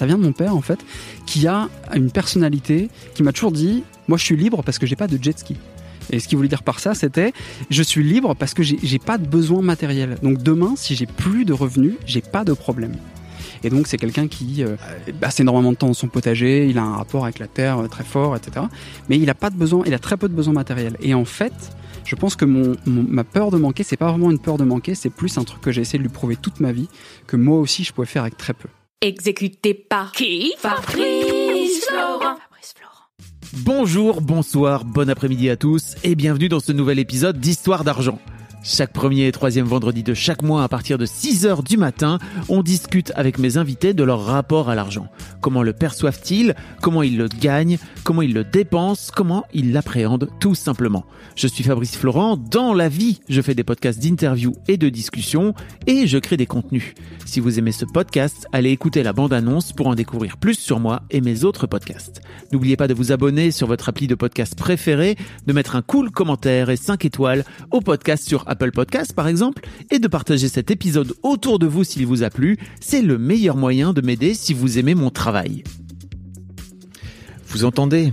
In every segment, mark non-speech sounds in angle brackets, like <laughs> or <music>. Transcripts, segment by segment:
Ça vient de mon père en fait, qui a une personnalité qui m'a toujours dit moi je suis libre parce que j'ai pas de jet ski. Et ce qu'il voulait dire par ça, c'était je suis libre parce que j'ai pas de besoin matériel. Donc demain, si j'ai plus de revenus, j'ai pas de problème. Et donc c'est quelqu'un qui euh, passe énormément de temps dans son potager, il a un rapport avec la terre euh, très fort, etc. Mais il a pas de besoin, il a très peu de besoins matériels. Et en fait, je pense que mon- ma peur de manquer, c'est pas vraiment une peur de manquer, c'est plus un truc que j'ai essayé de lui prouver toute ma vie que moi aussi je pouvais faire avec très peu. Exécuté par qui Fabrice Florent. Fabrice Florent. Bonjour, bonsoir, bon après-midi à tous et bienvenue dans ce nouvel épisode d'Histoire d'argent. Chaque premier et troisième vendredi de chaque mois à partir de 6 heures du matin, on discute avec mes invités de leur rapport à l'argent. Comment le perçoivent-ils? Comment ils le gagnent? Comment ils le dépensent? Comment ils l'appréhendent? Tout simplement Je suis Fabrice Florent, dans la vie, je fais des podcasts d'interviews et de discussions et je crée des contenus. Si vous aimez ce podcast, allez écouter la bande-annonce pour en découvrir plus sur moi et mes autres podcasts. N'oubliez pas de vous abonner sur votre appli de podcast préféré, de mettre un cool commentaire et 5 étoiles au podcast sur Apple Podcast par exemple, et de partager cet épisode autour de vous s'il vous a plu. C'est le meilleur moyen de m'aider si vous aimez mon travail. Vous entendez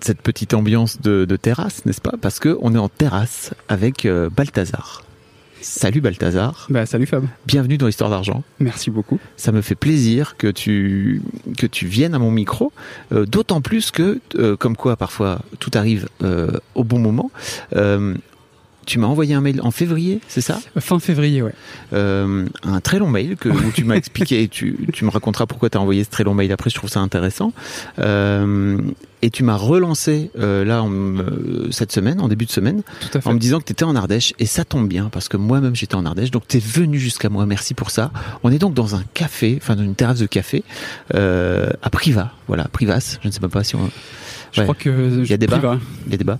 cette petite ambiance de, de terrasse, n'est-ce pas? Parce que on est en terrasse avec euh, Balthazar. Salut Balthazar, Bah salut Fab, bienvenue dans Histoire d'argent. merci beaucoup. Ça me fait plaisir que tu que tu viennes à mon micro, euh, d'autant plus que euh, comme quoi parfois tout arrive euh, au bon moment. Tu m'as envoyé un mail en février, c'est ça? Fin février, ouais. Euh, Un très long mail que où tu m'as expliqué. Tu tu me raconteras pourquoi tu as envoyé ce très long mail après. Je trouve ça intéressant. Euh, et tu m'as relancé euh, là en, cette semaine, en début de semaine, en me disant que tu étais en Ardèche et ça tombe bien parce que moi-même j'étais en Ardèche donc tu es venu jusqu'à moi merci pour ça on est donc dans un café enfin dans une terrasse de café à Privas voilà Privas je ne sais même pas si on Je ouais. crois que Il y a débat. Priva. il y a débat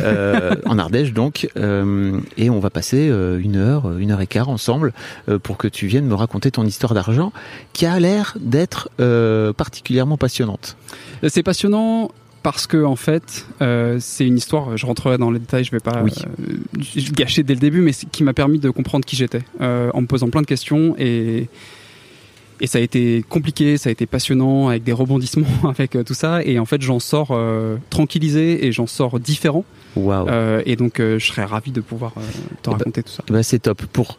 euh, en Ardèche donc euh, et on va passer euh, une heure une heure et quart ensemble euh, pour que tu viennes me raconter ton histoire d'argent qui a l'air d'être euh, particulièrement passionnante C'est passionnant parce que en fait, euh, c'est une histoire. Je rentrerai dans les détails. Je vais pas Oui. euh, gâcher dès le début, mais qui m'a permis de comprendre qui j'étais euh, en me posant plein de questions et et ça a été compliqué, ça a été passionnant avec des rebondissements <laughs> avec euh, tout ça. Et en fait, j'en sors euh, tranquillisé et j'en sors différent. waouh Euh, et donc, je serais ravi de pouvoir te Eh ben, raconter tout ça. Bah, c'est top. Pour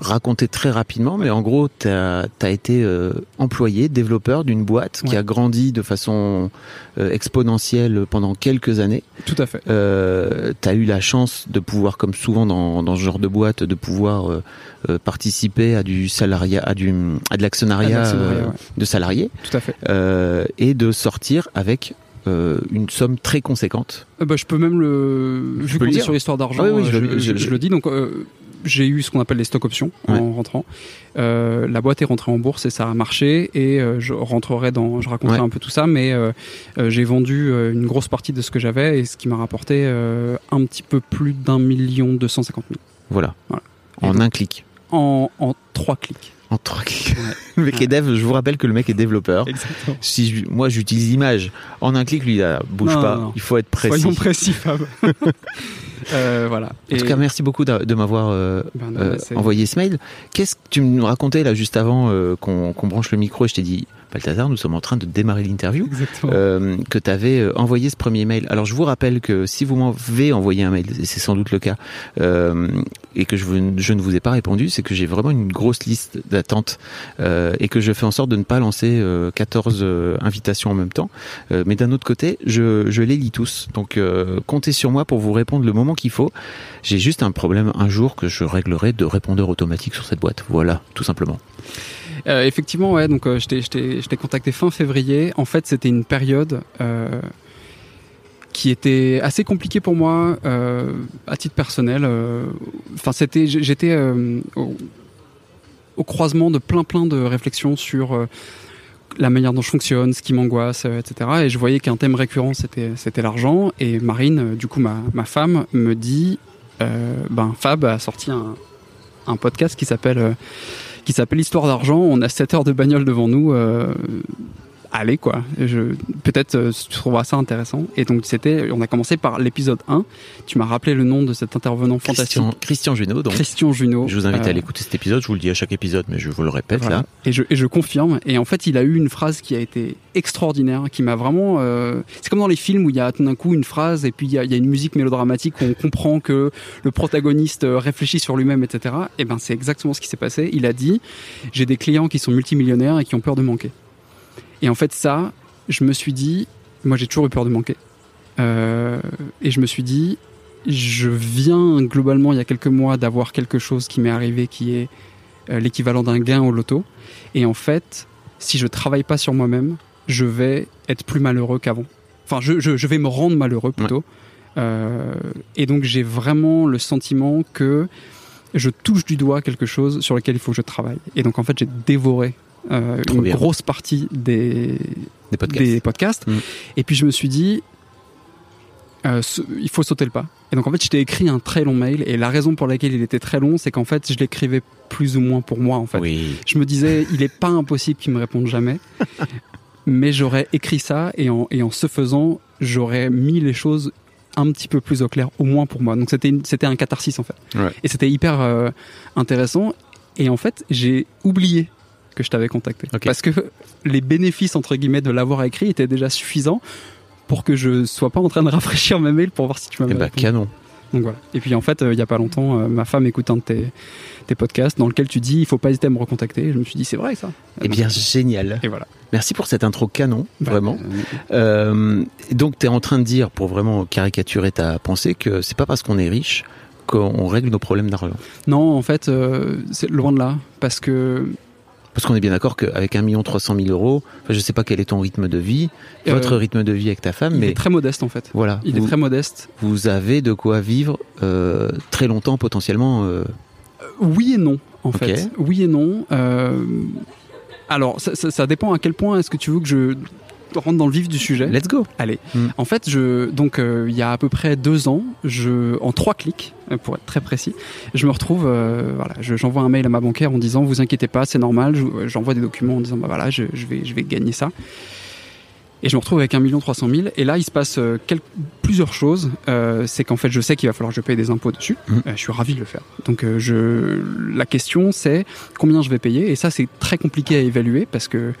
raconter très rapidement, mais en gros, tu as, été euh, employé, développeur d'une boîte qui a grandi de façon euh, exponentielle pendant quelques années. Tout à fait. Euh, tu as eu la chance de pouvoir, comme souvent dans, dans ce genre de boîte, de pouvoir euh, participer à du salariat, à, du, à de l'actionnariat de l'actionnariat, ouais. de salariés Tout à fait. et de sortir avec euh, une somme très conséquente. Euh, bah, je peux même le. Vu qu'on est dire. sur l'histoire d'argent, Ah oui, oui, je je, le- je- je- je le dis. Donc, euh, j'ai eu ce qu'on appelle les stock options Ouais. en rentrant. Euh, la boîte est rentrée en bourse et ça a marché. Et euh, je rentrerai dans. Je raconterai Ouais. un peu tout ça, mais euh, j'ai vendu une grosse partie de ce que j'avais et ce qui m'a rapporté un petit peu plus d'un million deux cent cinquante mille Voilà. En donc- un clic. en, en trois clics. En trois clics. Le mec est dev, je vous rappelle que le mec est développeur. Exactement. Si je- moi j'utilise l'image en un clic, lui, là, bouge Non, pas. non, non. Il faut être précis. Soyons précis, Fab. <laughs> Euh, voilà. En tout cas, merci beaucoup de m'avoir euh, Ben non, euh, envoyé ce mail. Qu'est-ce que tu me racontais là juste avant qu'on qu'on branche le micro et je t'ai dit, Balthazar, nous sommes en train de démarrer l'interview. Euh, que tu avais envoyé ce premier mail. Alors je vous rappelle que si vous m'avez envoyé un mail, et c'est sans doute le cas, euh, et que je, vous- je ne vous ai pas répondu, c'est que j'ai vraiment une grosse liste d'attente euh, et que je fais en sorte de ne pas lancer euh, 14 euh, invitations en même temps. Euh, mais d'un autre côté, je, je les lis tous. Donc euh, comptez sur moi pour vous répondre le moment qu'il faut. J'ai juste un problème un jour que je réglerai de répondeur automatique sur cette boîte. Voilà, tout simplement. Euh, effectivement, ouais. Donc, euh, je t'ai- contacté fin février. En fait, c'était une période euh, qui était assez compliquée pour moi euh, à titre personnel. Enfin, c'était, j'étais au- croisement de plein plein de réflexions sur la manière dont je fonctionne, ce qui m'angoisse, etc. Et je voyais qu'un thème récurrent c'était l'argent. Et Marine, du coup ma, ma femme, me dit, ben Fab a sorti un, un podcast qui s'appelle qui s'appelle Histoire d'argent. On a 7 heures de bagnole devant nous. euh, allez quoi. Je, peut-être euh, tu trouveras ça intéressant. Et donc c'était, on a commencé par l'épisode 1. Tu m'as rappelé le nom de cet intervenant fantastique. Christian, Junot, donc. Christian Junot. Je vous invite à Euh, aller écouter cet épisode. Je vous le dis à chaque épisode, mais je vous le répète voilà. là. Et je, et je confirme. Et en fait, il a eu une phrase qui a été extraordinaire, qui m'a vraiment. euh, C'est comme dans les films où il y a tout d'un coup une phrase et puis il y a, il y a une musique mélodramatique où on comprend que le protagoniste euh, réfléchit sur lui-même, etc. Et ben, c'est exactement ce qui s'est passé. Il a dit J'ai des clients qui sont multimillionnaires et qui ont peur de manquer. Et en fait, ça, je me suis dit Moi, j'ai toujours eu peur de manquer. Euh, et je me suis dit Je viens globalement, il y a quelques mois, d'avoir quelque chose qui m'est arrivé qui est euh, l'équivalent d'un gain au loto. Et en fait, si je travaille pas sur moi-même, je vais être plus malheureux qu'avant. Enfin, je, vais me rendre malheureux plutôt. Euh, et donc, j'ai vraiment le sentiment que je touche du doigt quelque chose sur lequel il faut que je travaille. Et donc, en fait, j'ai dévoré euh, une bien. grosse partie des, Des podcasts. des podcasts. Mm. Et puis, je me suis dit, euh, ce- il faut sauter le pas. Et donc, en fait, je t'ai écrit un très long mail. Et la raison pour laquelle il était très long, c'est qu'en fait, je l'écrivais plus ou moins pour moi, en fait. Oui. Je me disais, il est pas impossible qu'il me réponde jamais. <laughs> mais j'aurais écrit ça et en, et en ce faisant, j'aurais mis les choses un petit peu plus au clair, au moins pour moi. Donc c'était un catharsis en fait. Ouais. Et c'était hyper euh, intéressant. Et en fait, j'ai oublié que je t'avais contacté. Parce que les bénéfices, entre guillemets, de l'avoir écrit étaient déjà suffisants pour que je sois pas en train de rafraîchir mes mails pour voir si tu m'avais Eh bah, canon. Donc voilà. Et puis en fait, euh, il y a pas longtemps, euh, ma femme écoute un de tes, tes podcasts dans lequel tu dis il faut pas hésiter à me recontacter. Je me suis dit c'est vrai ça. Eh bien, génial. Et voilà. Merci pour cette intro canon, Bah, vraiment. euh, Euh, donc, tu es en train de dire, pour vraiment caricaturer ta pensée, que c'est pas parce qu'on est riche qu'on règle nos problèmes d'argent. non, en fait, euh, c'est loin de là. Parce que Parce qu'on est bien d'accord qu'avec 1 300 000 euros, enfin, je sais pas quel est ton rythme de vie, Euh, votre rythme de vie avec ta femme, il mais est très modeste en fait. voilà, Il vous, est très modeste. vous avez de quoi vivre euh, très longtemps potentiellement. euh, Oui et non, en fait. Oui et non. Alors, ça, ça- ça dépend à quel point est-ce que tu veux que je rentre dans le vif du sujet. let's go. Allez. Mm. En fait, je, donc, euh, il y a à peu près deux ans, je, en trois clics, euh, pour être très précis, je me retrouve, euh, voilà, je- j'envoie un mail à ma bancaire en disant, vous inquiétez pas, c'est normal. Je- J'envoie des documents en disant, bah voilà, je, je vais, je vais gagner ça. Et je me retrouve avec 1 300 000. Et là, il se passe euh, quel- plusieurs choses. Euh, c'est qu'en fait, je sais qu'il va falloir que je paye des impôts dessus. Euh, je suis ravi de le faire. Donc, euh, je, la question, c'est combien je vais payer. Et ça, c'est très compliqué à évaluer parce que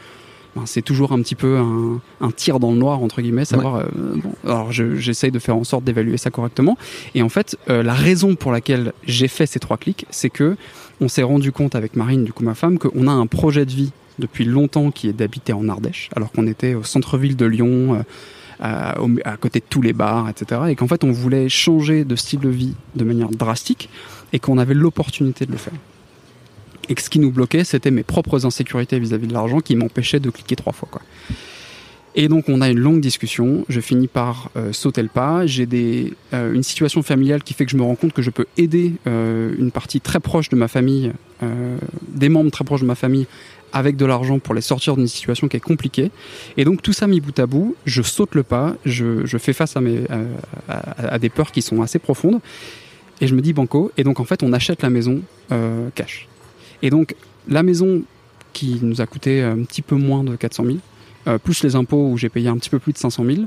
ben, c'est toujours un petit peu un, un tir dans le noir, entre guillemets, savoir. euh, bon, alors, je- j'essaye de faire en sorte d'évaluer ça correctement. Et en fait, euh, la raison pour laquelle j'ai fait ces trois clics, c'est que on s'est rendu compte avec Marine, du coup ma femme, qu'on a un projet de vie depuis longtemps qui est d'habiter en Ardèche, alors qu'on était au centre-ville de Lyon, euh, à, à côté de tous les bars, etc. Et qu'en fait, on voulait changer de style de vie de manière drastique et qu'on avait l'opportunité de le faire. Et ce qui nous bloquait, c'était mes propres insécurités vis-à-vis de l'argent qui m'empêchaient de cliquer trois fois. Quoi. Et donc, on a une longue discussion. Je finis par euh, sauter le pas. J'ai euh, une situation familiale qui fait que je me rends compte que je peux aider euh, une partie très proche de ma famille, euh, des membres très proches de ma famille, avec de l'argent pour les sortir d'une situation qui est compliquée. Et donc, tout ça mis bout à bout, je saute le pas, je, je fais face à, mes, à, des peurs qui sont assez profondes. Et je me dis banco. Et donc, en fait, on achète la maison cash. Et donc, la maison qui nous a coûté un petit peu moins de 400 000, euh, plus les impôts où j'ai payé un petit peu plus de 500 000.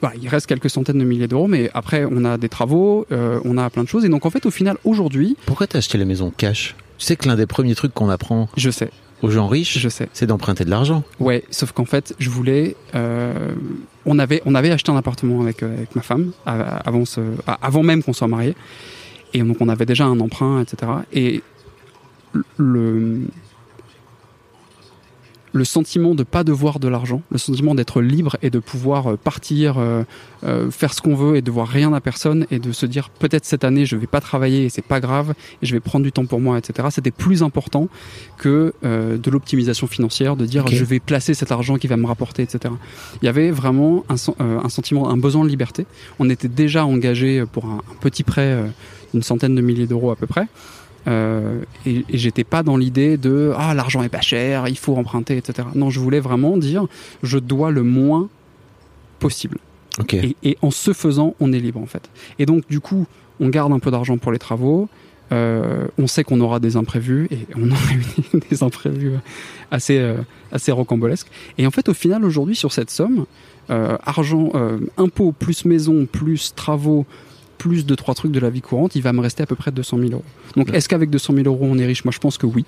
Voilà, il reste quelques centaines de milliers d'euros, mais après on a des travaux, euh, on a plein de choses, et donc en fait au final aujourd'hui, Pourquoi t'as acheté la maison cash? Tu sais que l'un des premiers trucs qu'on apprend je sais, aux gens riches, je sais. c'est d'emprunter de l'argent. Ouais, sauf qu'en fait je voulais, euh, on avait on avait acheté un appartement avec avec ma femme avant ce, avant même qu'on soit mariés, et donc on avait déjà un emprunt, etc. Et le le sentiment de pas devoir de l'argent, le sentiment d'être libre et de pouvoir euh, partir, euh, euh, faire ce qu'on veut et de voir rien à personne et de se dire peut-être cette année je vais pas travailler et c'est pas grave et je vais prendre du temps pour moi, etc. C'était plus important que euh, de l'optimisation financière, de dire je vais placer cet argent qui va me rapporter, etc. Il y avait vraiment un, un sentiment, un besoin de liberté. On était déjà engagé pour un, un petit prêt d'une centaine de milliers d'euros à peu près. Euh, et, et j'étais pas dans l'idée de ah l'argent est pas cher, il faut emprunter, etc. Non, je voulais vraiment dire je dois le moins possible. Et, et en ce faisant, on est libre en fait. Et donc du coup, on garde un peu d'argent pour les travaux. Euh, on sait qu'on aura des imprévus et on a <laughs> eu des imprévus assez euh, assez rocambolesques. Et en fait, au final, aujourd'hui, sur cette somme, argent, impôts plus maison plus travaux plus de trois trucs de la vie courante, il va me rester à peu près 200 000 euros. Donc, Ouais. est-ce qu'avec 200 000 euros, on est riche? Moi, je pense que oui,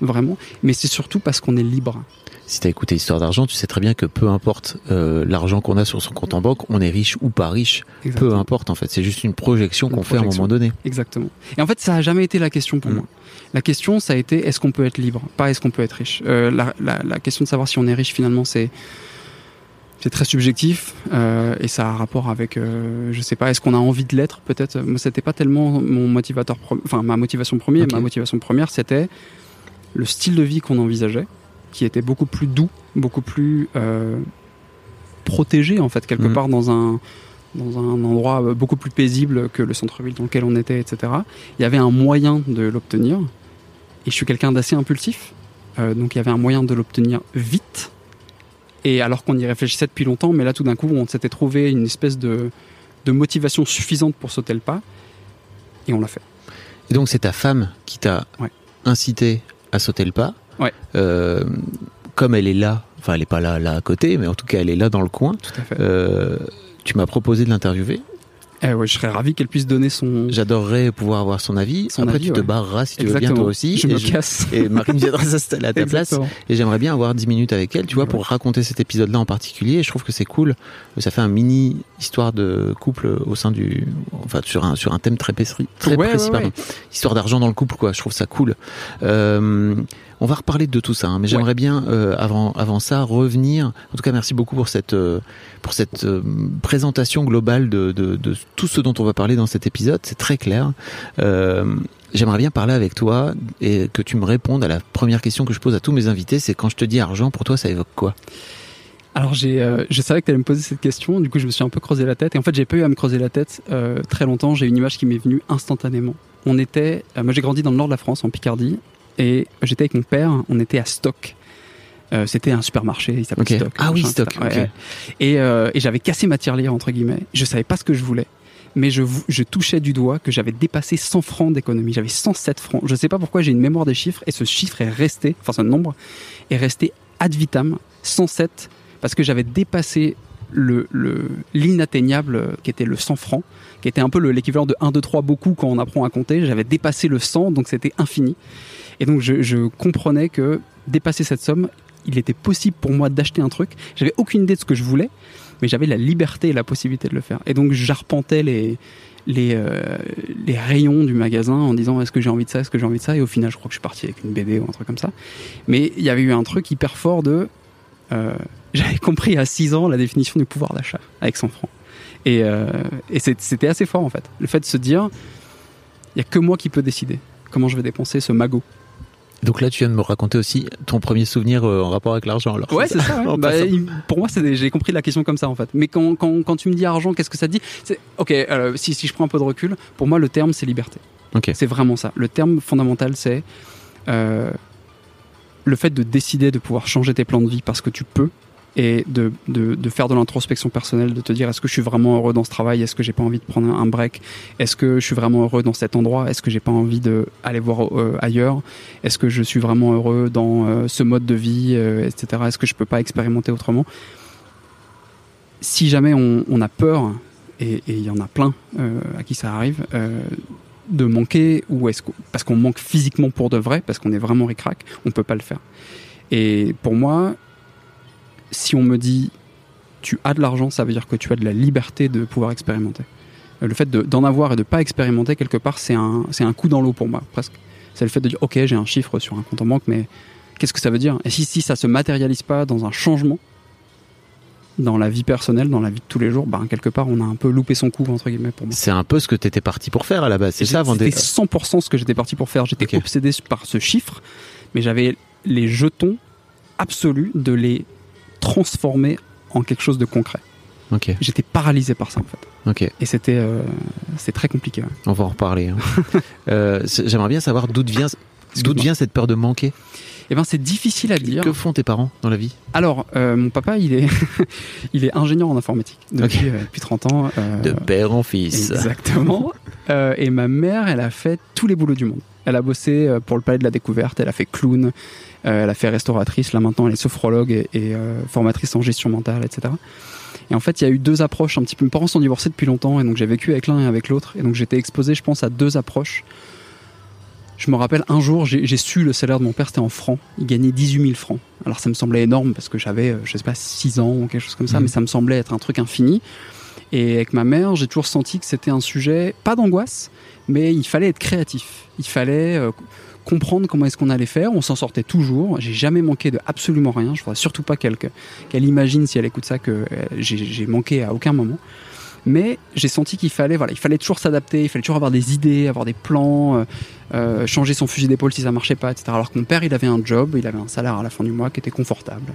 vraiment. Mais c'est surtout parce qu'on est libre. Si t'as écouté Histoire d'argent, tu sais très bien que peu importe euh, l'argent qu'on a sur son compte en banque, on est riche ou pas riche, peu importe en fait. C'est juste une projection qu'on fait à un moment donné. Exactement. Et en fait, ça a jamais été la question pour Mm. moi. La question, ça a été est-ce qu'on peut être libre, pas est-ce qu'on peut être riche. Euh, la, la- la question de savoir si on est riche, finalement, c'est c'est très subjectif euh, et ça a un rapport avec, euh, je sais pas, est-ce qu'on a envie de l'être peut-être? Moi, c'était pas tellement mon motivateur, enfin ma motivation première. Ma motivation première, c'était le style de vie qu'on envisageait, qui était beaucoup plus doux, beaucoup plus euh, protégé en fait quelque Mhm. part dans un dans un endroit beaucoup plus paisible que le centre-ville dans lequel on était, etc. Il y avait un moyen de l'obtenir. Et je suis quelqu'un d'assez impulsif. Euh, donc il y avait un moyen de l'obtenir vite. Et alors qu'on y réfléchissait depuis longtemps, mais là tout d'un coup, on s'était trouvé une espèce de, de motivation suffisante pour sauter le pas. Et on l'a fait. Et donc c'est ta femme qui t'a Ouais. incité à sauter le pas. Ouais. Euh, comme elle est là, enfin elle est pas là là à côté, mais en tout cas elle est là dans le coin. Tout à fait. Euh, tu m'as proposé de l'interviewer. Eh ouais, je serais ravi qu'elle puisse donner son. J'adorerais pouvoir avoir son avis. Son Après avis, tu te ouais. barreras si tu veux bien toi aussi. Je et me casse. et Marine viendra <laughs> s'installer à ta place. Et j'aimerais bien avoir 10 minutes avec elle, tu vois, Ouais. pour raconter cet épisode-là en particulier. Et je trouve que c'est cool. Ça fait un mini histoire de couple au sein du, enfin, sur un, sur un thème très très précis, pardon. Histoire d'argent dans le couple, quoi. Je trouve ça cool. Euh, on va reparler de tout ça, hein, mais j'aimerais bien, euh, avant, avant ça, revenir. En tout cas, merci beaucoup pour cette, euh, pour cette euh, présentation globale de, de, de tout ce dont on va parler dans cet épisode. C'est très clair. J'aimerais bien parler avec toi et que tu me répondes à la première question que je pose à tous mes invités, c'est quand je te dis argent, pour toi, ça évoque quoi? Alors j'ai, euh, je savais que tu allais me poser cette question, du coup je me suis un peu creusé la tête. Et en fait j'ai pas eu à me creuser la tête euh, très longtemps. J'ai une image qui m'est venue instantanément. On était, euh, moi j'ai grandi dans le nord de la France, en Picardie, et j'étais avec mon père. On était à Stock. Euh, c'était un supermarché, il s'appelle Ok. Stock. Ah oui, Stock, etc. ok. Ouais. Et, euh, et j'avais cassé ma tirelire entre guillemets. Je savais pas ce que je voulais. Mais je, touchais du doigt que j'avais dépassé 100 francs d'économie. J'avais 107 francs. Je sais pas pourquoi j'ai une mémoire des chiffres et ce chiffre est resté, enfin ce nombre est resté ad vitam 107 parce que j'avais dépassé le le- l'inatteignable euh, qui était le 100 francs, qui était un peu le- l'équivalent de 1, 2, 3 beaucoup quand on apprend à compter. J'avais dépassé le 100, donc c'était infini. Et donc je, comprenais que dépasser cette somme, il était possible pour moi d'acheter un truc. J'avais aucune idée de ce que je voulais, mais j'avais la liberté et la possibilité de le faire. Et donc j'arpentais les les, euh, rayons du magasin en disant est-ce que j'ai envie de ça, est-ce que j'ai envie de ça, et au final je crois que je suis parti avec une BD ou un truc comme ça. Mais il y avait eu un truc hyper fort de euh, <laughs> j'avais compris à 6 ans la définition du pouvoir d'achat avec 100 francs. Et, euh, et c'était assez fort en fait. Le fait de se dire il y a que moi qui peux décider comment je vais dépenser ce magot. Donc là, tu viens de me raconter aussi ton premier souvenir euh, en rapport avec l'argent. Alors, Ouais, c'est ça. ouais. <laughs> Bah, pour moi, j'ai compris la question comme ça en fait. Mais quand, quand, quand tu me dis argent, qu'est-ce que ça te dit Ok, euh, si, si je prends un peu de recul, pour moi, le terme c'est liberté. Ok. C'est vraiment ça. Le terme fondamental, c'est euh, le fait de décider de pouvoir changer tes plans de vie parce que tu peux et de, de, de faire de l'introspection personnelle, de te dire est-ce que je suis vraiment heureux dans ce travail, est-ce que j'ai pas envie de prendre un break, est-ce que je suis vraiment heureux dans cet endroit, est-ce que j'ai pas envie de aller voir euh, ailleurs, est-ce que je suis vraiment heureux dans euh, ce mode de vie, euh, etc. Est-ce que je peux pas expérimenter autrement? Si jamais on, a peur, et il y en a plein à qui ça arrive, de manquer ou est-ce parce qu'on manque physiquement pour de vrai parce qu'on est vraiment ricrac on peut pas le faire. Et pour moi si on me dit tu as de l'argent ça veut dire que tu as de la liberté de pouvoir expérimenter. Le fait de- d'en avoir et de pas expérimenter quelque part c'est un un coup dans l'eau pour moi presque. C'est le fait de dire ok j'ai un chiffre sur un compte en banque mais qu'est-ce que ça veut dire? Et si si ça se matérialise pas dans un changement dans la vie personnelle dans la vie de tous les jours ben quelque part on a un peu loupé son coup entre guillemets pour moi. C'est un peu ce que tu étais parti pour faire à la base. C'est ça, avant c'était des... 100% ce que j'étais parti pour faire. J'étais obsédé par ce chiffre, mais j'avais les jetons absolus de les transformer en quelque chose de concret. J'étais paralysé par ça en fait. Et c'était euh, c'est très compliqué. ouais. on va en reparler. hein. <laughs> Euh, J'aimerais bien savoir d'où vient, d'où vient cette peur de manquer. Eh ben c'est difficile à dire. Que font tes parents dans la vie? Alors, euh, mon papa, il est, <laughs> il est ingénieur en informatique depuis, euh, depuis 30 ans. De père en fils. Exactement. <laughs> Et ma mère, elle a fait tous les boulots du monde. Elle a bossé pour le Palais de la Découverte, elle a fait clown, elle a fait restauratrice, là maintenant elle est sophrologue et, et, euh, formatrice en gestion mentale, etc. Et en fait, il y a eu deux approches un petit peu. Mes parents sont divorcés depuis longtemps et donc j'ai vécu avec l'un et avec l'autre. Et donc j'étais exposé, je pense, à deux approches. Je me rappelle un jour, j'ai su le salaire de mon père, c'était en francs. Il gagnait 18 000 francs. Alors ça me semblait énorme parce que j'avais, euh, je sais pas, 6 ans ou quelque chose comme ça, Mhm. mais ça me semblait être un truc infini. Et avec ma mère, j'ai toujours senti que c'était un sujet, pas d'angoisse, mais il fallait être créatif. Il fallait euh, comprendre comment est-ce qu'on allait faire. On s'en sortait toujours. J'ai jamais manqué de absolument rien. Je voudrais surtout pas qu'elle imagine si elle écoute ça que euh, j'ai j'ai manqué à aucun moment. Mais j'ai senti qu'il fallait, voilà, il fallait toujours s'adapter, il fallait toujours avoir des idées, avoir des plans, euh, euh, changer son fusil d'épaule si ça marchait pas, etc. Alors que mon père, il avait un job, il avait un salaire à la fin du mois qui était confortable.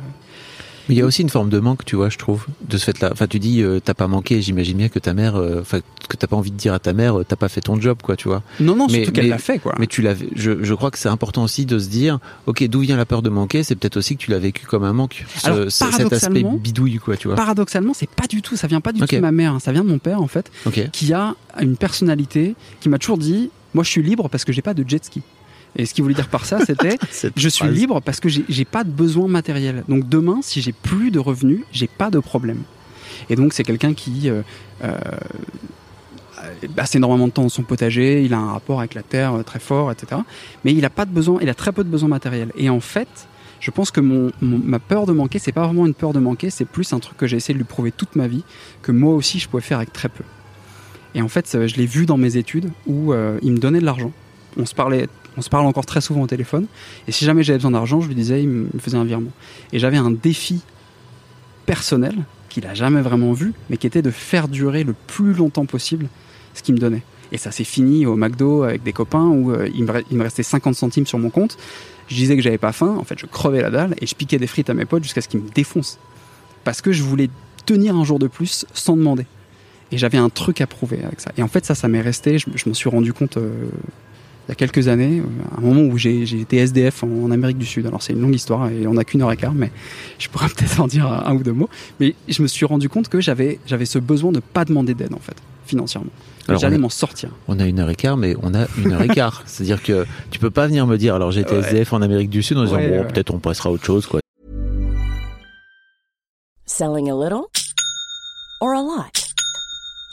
Mais il y a aussi une forme de manque, tu vois, je trouve, de ce fait-là. Enfin, tu dis, euh, t'as pas manqué. J'imagine bien que ta mère, euh, enfin, que t'as pas envie de dire à ta mère, euh, t'as pas fait ton job, quoi, tu vois. Non, non, Mais- surtout qu'elle l'a fait, quoi. Mais tu l'as, je, je crois que c'est important aussi de se dire, ok, d'où vient la peur de manquer C'est peut-être aussi que tu l'as vécu comme un manque. Ce- Alors, ce- cet aspect paradoxalement- bidouille, quoi, tu vois. Paradoxalement, c'est pas du tout, ça vient pas du tout de ma mère, hein, ça vient de mon père, en fait. Ok. qui a une personnalité qui m'a toujours dit moi je suis libre parce que j'ai pas de jet ski et ce qu'il voulait dire par ça c'était <laughs> je suis phrase. libre parce que j'ai pas de besoin matériel donc demain si j'ai plus de revenus j'ai pas de problème et donc c'est quelqu'un qui euh, euh, passe énormément de temps dans son potager il a un rapport avec la terre euh, très fort etc mais il a pas de besoin il a très peu de besoins matériels et en fait je pense que mon, mon- ma peur de manquer, c'est pas vraiment une peur de manquer, c'est plus un truc que j'ai essayé de lui prouver toute ma vie, que moi aussi je pouvais faire avec très peu. Et en fait, euh, je l'ai vu dans mes études où euh, il me donnait de l'argent. On se parlait, on se parle encore très souvent au téléphone. Et si jamais j'avais besoin d'argent, je lui disais, il me faisait un virement. Et j'avais un défi personnel qu'il a jamais vraiment vu, mais qui était de faire durer le plus longtemps possible ce qu'il me donnait. Et ça s'est fini au McDo avec des copains où euh, il, me, re- il me restait 50 centimes sur mon compte. Je disais que j'avais pas faim, en fait je crevais la dalle et je piquais des frites à mes potes jusqu'à ce qu'ils me défoncent. Parce que je voulais tenir un jour de plus sans demander. Et j'avais un truc à prouver avec ça. Et en fait ça, ça m'est resté, je, je m'en suis rendu compte euh, il y a quelques années, à un moment où j'ai été SDF en, en Amérique du Sud. Alors c'est une longue histoire et on n'a qu'une heure et quart, mais je pourrais <laughs> peut-être en dire un, un ou deux mots. Mais je me suis rendu compte que j'avais j'avais ce besoin de pas demander d'aide en fait, financièrement. J'allais m'en sortir. On a une heure et quart, mais on a une heure et quart. <laughs> C'est-à-dire que tu peux pas venir me dire, alors j'étais Ouais. SDF en Amérique du Sud en disant, Ouais, bon, ouais. peut-être on passera à autre chose, quoi. Selling a little or a lot?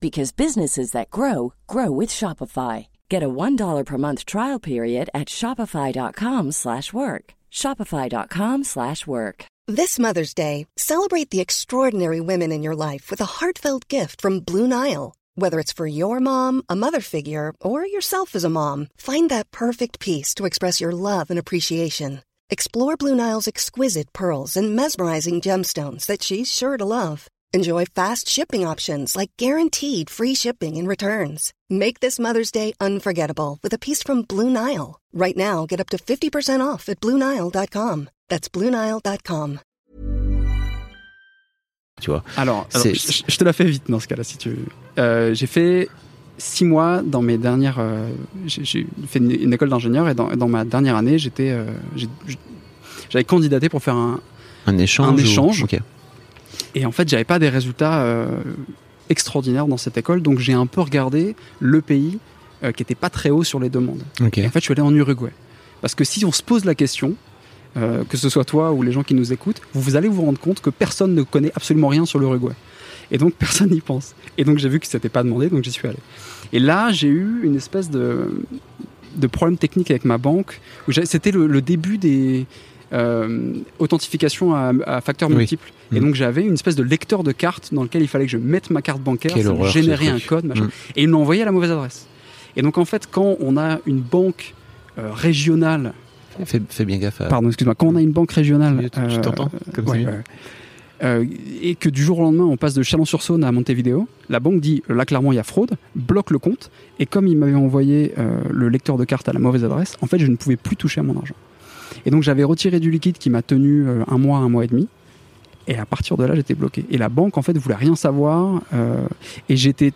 because businesses that grow grow with Shopify. Get a $1 per month trial period at shopify.com/work. slash work. shopify.com/work. slash work. This Mother's Day, celebrate the extraordinary women in your life with a heartfelt gift from Blue Nile. Whether it's for your mom, a mother figure, or yourself as a mom, find that perfect piece to express your love and appreciation. Explore Blue Nile's exquisite pearls and mesmerizing gemstones that she's sure to love. Enjoy fast shipping options like guaranteed free shipping and returns. Make this Mother's Day unforgettable with a piece from Blue Nile. Right now, get up to 50% off at BlueNile.com. That's BlueNile.com. Tu vois. Alors, alors, je, je te la fais vite dans ce cas-là, si tu veux. Euh, j'ai fait six mois dans mes dernières. euh, j'ai fait une, une école d'ingénieur et dans, dans ma dernière année, j'étais, euh, j'avais candidaté pour faire un. Un échange. Un ou- échange. Et en fait, j'avais pas des résultats euh, extraordinaires dans cette école, donc j'ai un peu regardé le pays euh, qui était pas très haut sur les demandes. Et en fait, je suis allé en Uruguay. Parce que si on se pose la question, euh, que ce soit toi ou les gens qui nous écoutent, vous, vous allez vous rendre compte que personne ne connaît absolument rien sur l'Uruguay. Et donc, <laughs> personne n'y pense. Et donc, j'ai vu que c'était pas demandé, donc j'y suis allé. Et là, j'ai eu une espèce de, de problème technique avec ma banque. C'était le, le début des, authentification à, à facteurs Oui. multiples. Et Mm. donc j'avais une espèce de lecteur de cartes dans lequel il fallait que je mette ma carte bancaire, Quelle ça horreur, générait un code, machin. Mm. Et il me l'a envoyé à la mauvaise adresse. Et donc en fait, quand on a une banque euh, régionale, Fais, fais bien gaffe à. pardon, excuse-moi, quand on a une banque régionale, Tu- euh, t'entends Comme ouais. Euh, et que du jour au lendemain on passe de Chalon-sur-Saône à Montevideo, la banque dit là clairement il y a fraude, bloque le compte, et comme il m'avait envoyé euh, le lecteur de carte à la mauvaise adresse, en fait je ne pouvais plus toucher à mon argent. Et donc j'avais retiré du liquide qui m'a tenu euh, un mois, un mois et demi, et à partir de là j'étais bloqué. Et la banque en fait voulait rien savoir, euh, et j'étais,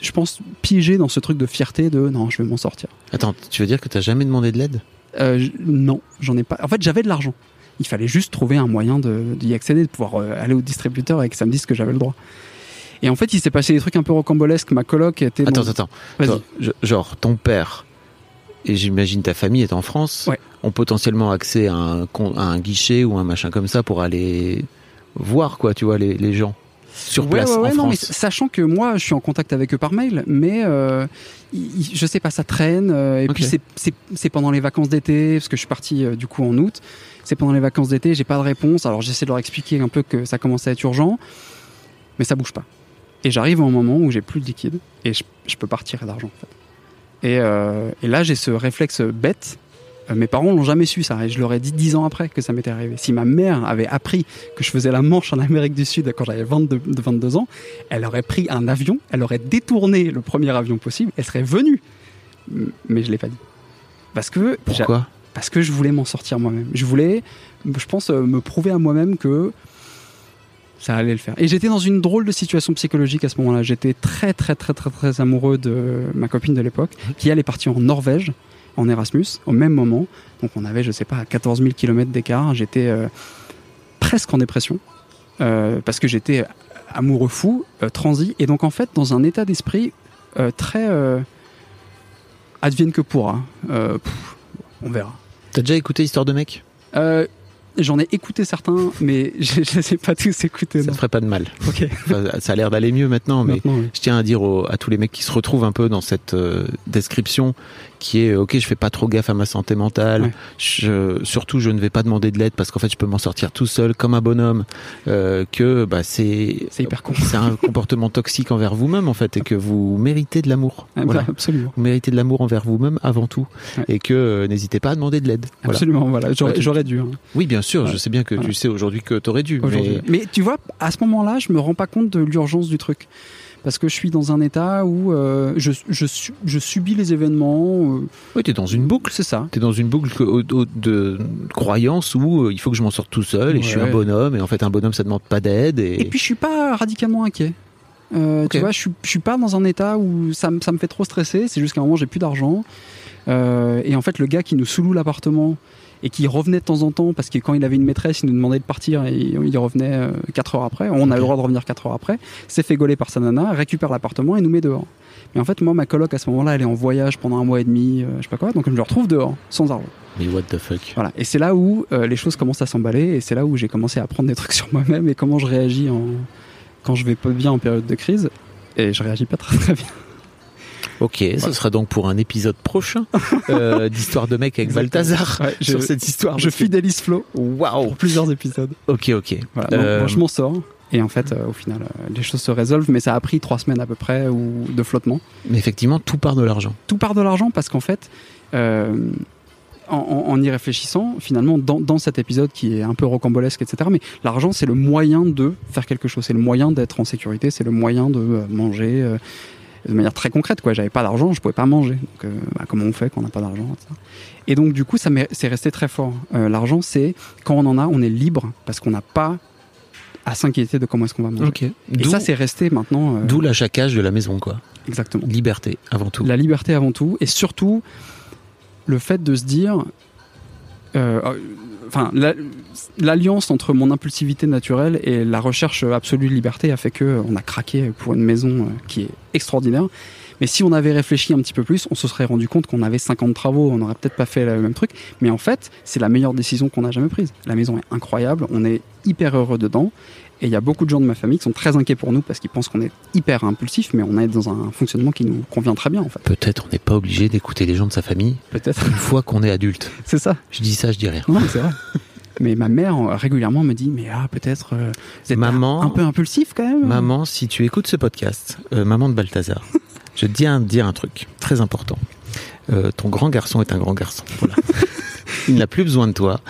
je pense, piégé dans ce truc de fierté de non je vais m'en sortir. Attends, tu veux dire que t'as jamais demandé de l'aide? Euh, non, j'en ai pas. En fait, j'avais de l'argent. Il fallait juste trouver un moyen d'y accéder, de pouvoir aller au distributeur et que ça me dise que j'avais le droit. Et en fait, il s'est passé des trucs un peu rocambolesques. Ma coloc était. Attends, attends. Toi, je- Genre, ton père et j'imagine ta famille est en France, Ouais. Ont potentiellement accès à un, con- à un guichet ou un machin comme ça pour aller voir, quoi, tu vois, les, les gens sur place ouais, ouais, en non, mais France. sachant que moi, je suis en contact avec eux par mail, mais euh, il- je sais pas, ça traîne. euh, et puis c'est- pendant les vacances d'été, parce que je suis parti euh, du coup en août. C'est pendant les vacances d'été, j'ai pas de réponse. Alors j'essaie de leur expliquer un peu que ça commence à être urgent, mais ça bouge pas. Et j'arrive à un moment où j'ai plus de liquide et je, je peux pas retirer d'argent en fait. Et, euh, et là, j'ai ce réflexe bête. Euh, Mes parents l'ont jamais su ça et je leur ai dit dix ans après que ça m'était arrivé. Si ma mère avait appris que je faisais la manche en Amérique du Sud quand j'avais 22, de 22 ans, elle aurait pris un avion, elle aurait détourné le premier avion possible, elle serait venue. Mais je l'ai pas dit. Parce que Pourquoi? parce que je voulais m'en sortir moi-même. Je voulais, je pense, euh, me prouver à moi-même que ça allait le faire. Et j'étais dans une drôle de situation psychologique à ce moment-là. J'étais très, très, très, très, très amoureux de ma copine de l'époque, qui elle est partie en Norvège, en Erasmus, au même moment. Donc on avait, je sais pas, 14 000 km d'écart. J'étais euh, presque en dépression, euh, parce que j'étais amoureux fou, euh, transi, et donc en fait dans un état d'esprit très advienne que pourra. Pff, on verra. T'as déjà écouté Histoire de mec? J'en ai écouté certains, mais <laughs> je ne les ai pas tous écoutés. Ça te ferait pas de mal. Ok. Enfin, ça a l'air d'aller mieux maintenant, mais Maintenant, oui. je tiens à dire aux- à tous les mecs qui se retrouvent un peu dans cette euh, description qui est ok je fais pas trop gaffe à ma santé mentale Ouais. je, surtout je ne vais pas demander de l'aide parce qu'en fait je peux m'en sortir tout seul comme un bonhomme euh, que bah c'est C'est hyper con. c'est un <laughs> comportement toxique envers vous-même en fait et que vous méritez de l'amour Ah, voilà. bah, Absolument. vous méritez de l'amour envers vous-même avant tout Ouais. et que euh, n'hésitez pas à demander de l'aide voilà. Absolument, voilà. J'aurais j'aurais dû. hein, oui bien sûr je sais bien que tu sais aujourd'hui que t'aurais dû mais Mais... tu vois, à ce moment-là, je me rends pas compte de l'urgence du truc. Parce que je suis dans un état où euh, je, je, su- je subis les événements. euh, oui t'es dans une boucle c'est ça. T'es dans une boucle au- de croyance où euh, il faut que je m'en sorte tout seul et je suis un bonhomme et en fait un bonhomme ça demande pas d'aide et, Et puis je suis pas radicalement inquiet. Euh. Tu vois, je je suis pas dans un état où ça, me- ça me fait trop stresser. C'est juste qu'à un moment j'ai plus d'argent. Et en fait, le gars qui nous sous-loue l'appartement et qui revenait de temps en temps parce que quand il avait une maîtresse, il nous demandait de partir et il revenait 4 heures après. On a le droit de revenir 4 heures après. S'est fait gauler par sa nana, récupère l'appartement et nous met dehors. Mais en fait, moi, ma coloc à ce moment-là, elle est en voyage pendant un mois et demi, euh, je sais pas quoi. Donc je me retrouve dehors, sans argent. mais what the fuck? Voilà. Et c'est là où euh, les choses commencent à s'emballer et c'est là où j'ai commencé à apprendre des trucs <laughs> sur moi-même et comment je réagis en... quand je vais pas bien en période de crise. Et je réagis pas très très bien. Ok ce sera donc pour un épisode prochain euh, <laughs> d'histoire de mec avec. Balthazar Ouais, je- sur cette histoire Je fidélise Flo waouh pour plusieurs épisodes. ok ok Voilà. Donc, Euh, bon, je m'en sors. Et en fait, euh, au final, les choses se résolvent, mais ça a pris trois semaines à peu près ou de flottement. mais effectivement tout part de l'argent Tout part de l'argent parce qu'en fait, en, en- y réfléchissant, finalement, dans, dans cet épisode qui est un peu rocambolesque, etc., mais l'argent, c'est le moyen de faire quelque chose, c'est le moyen d'être en sécurité, c'est le moyen de manger de manière très concrète. Quoi. J'avais pas d'argent, je pouvais pas manger. Donc, euh, bah, comment on fait quand on n'a pas d'argent. Et donc, du coup, ça c'est resté très fort. Euh, l'argent, c'est quand on en a, on est libre parce qu'on n'a pas à s'inquiéter de comment est-ce qu'on va manger. ok Et ça, c'est resté maintenant. euh, d'où la chaquage de la maison quoi exactement. liberté avant tout La liberté avant tout, et surtout le fait de se dire, euh, enfin, la- l'alliance entre mon impulsivité naturelle et la recherche absolue de liberté a fait que euh, on a craqué pour une maison euh, qui est extraordinaire. Mais si on avait réfléchi un petit peu plus, on se serait rendu compte qu'on avait 50 travaux, on n'aurait peut-être pas fait le même truc. Mais en fait, c'est la meilleure décision qu'on a jamais prise. La maison est incroyable, on est hyper heureux dedans. Et il y a beaucoup de gens de ma famille qui sont très inquiets pour nous parce qu'ils pensent qu'on est hyper impulsif, mais on est dans un fonctionnement qui nous convient très bien en fait. peut-être on n'est pas obligé d'écouter les gens de sa famille Peut-être. une fois qu'on est adulte <laughs> C'est ça. je dis ça je dis rien Non, c'est vrai. mais ma mère euh, régulièrement me dit mais ah peut-être euh, vous êtes Maman- un, peu impulsif quand même. Maman, si tu écoutes ce podcast, euh, maman de Balthazar, <laughs> je te dis un, dire un truc très important. Euh, ton grand garçon est un grand garçon. Voilà. <laughs> Il n'a plus besoin de toi.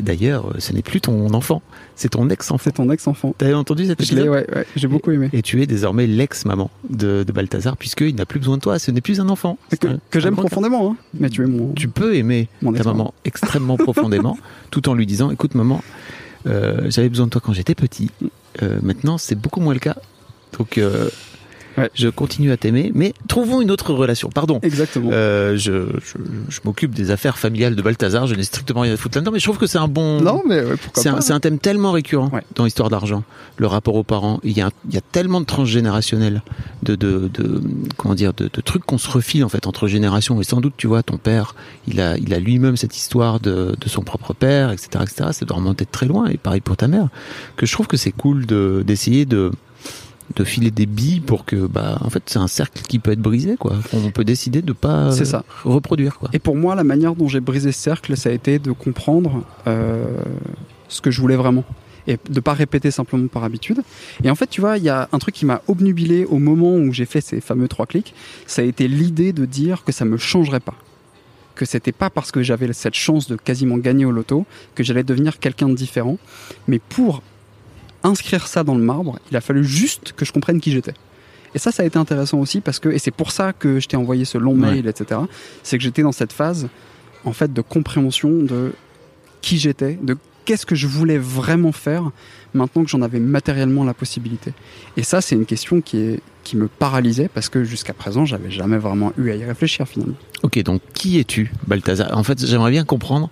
D'ailleurs, ce n'est plus ton enfant, c'est ton ex-enfant. C'est ton ex-enfant. T'avais entendu cet Je l'ai, épisode ouais, ouais, j'ai beaucoup aimé. Et tu es désormais l'ex-maman de, de Balthazar, puisqu'il n'a plus besoin de toi. Ce n'est plus un enfant. C'est Que, un- que j'aime profondément, hein. mais tu es mon. tu peux aimer Mon ta maman extrêmement profondément, <laughs> tout en lui disant écoute maman, euh, j'avais besoin de toi quand j'étais petit. Euh, maintenant, c'est beaucoup moins le cas. Donc, euh, Ouais. je continue à t'aimer, mais trouvons une autre relation. Pardon. Exactement. Euh, je je, je m'occupe des affaires familiales de Balthazar. Je n'ai strictement rien à foutre là-dedans, mais je trouve que c'est un bon. non, mais ouais, pourquoi C'est pas. un, c'est un thème tellement récurrent Ouais. dans l'histoire d'argent, le rapport aux parents. Il y a, il y a tellement de transgénérationnel, de, de, de comment dire, de, de trucs qu'on se refile en fait entre générations. Et sans doute, tu vois, ton père, il a, il a lui-même cette histoire de, de son propre père, etc., etc. Ça doit remonter de très loin. Et pareil pour ta mère. Que je trouve que c'est cool de d'essayer de de filer des billes pour que bah en fait c'est un cercle qui peut être brisé quoi on peut décider de pas C'est ça. reproduire quoi Et pour moi, la manière dont j'ai brisé ce cercle, ça a été de comprendre euh, ce que je voulais vraiment. Et de pas répéter simplement par habitude. Et en fait, tu vois, il y a un truc qui m'a obnubilé au moment où j'ai fait ces fameux trois clics. Ça a été l'idée de dire que ça me changerait pas. Que c'était pas parce que j'avais cette chance de quasiment gagner au loto que j'allais devenir quelqu'un de différent. Mais pour inscrire ça dans le marbre, il a fallu juste que je comprenne qui j'étais. Et ça, ça a été intéressant aussi parce que, et c'est pour ça que je t'ai envoyé ce long Ouais. mail, etc. C'est que j'étais dans cette phase, en fait, de compréhension de qui j'étais, de qu'est-ce que je voulais vraiment faire maintenant que j'en avais matériellement la possibilité. Et ça, c'est une question qui est qui me paralysait parce que jusqu'à présent, j'avais jamais vraiment eu à y réfléchir finalement. Ok, donc qui es-tu, Balthazar? En fait, j'aimerais bien comprendre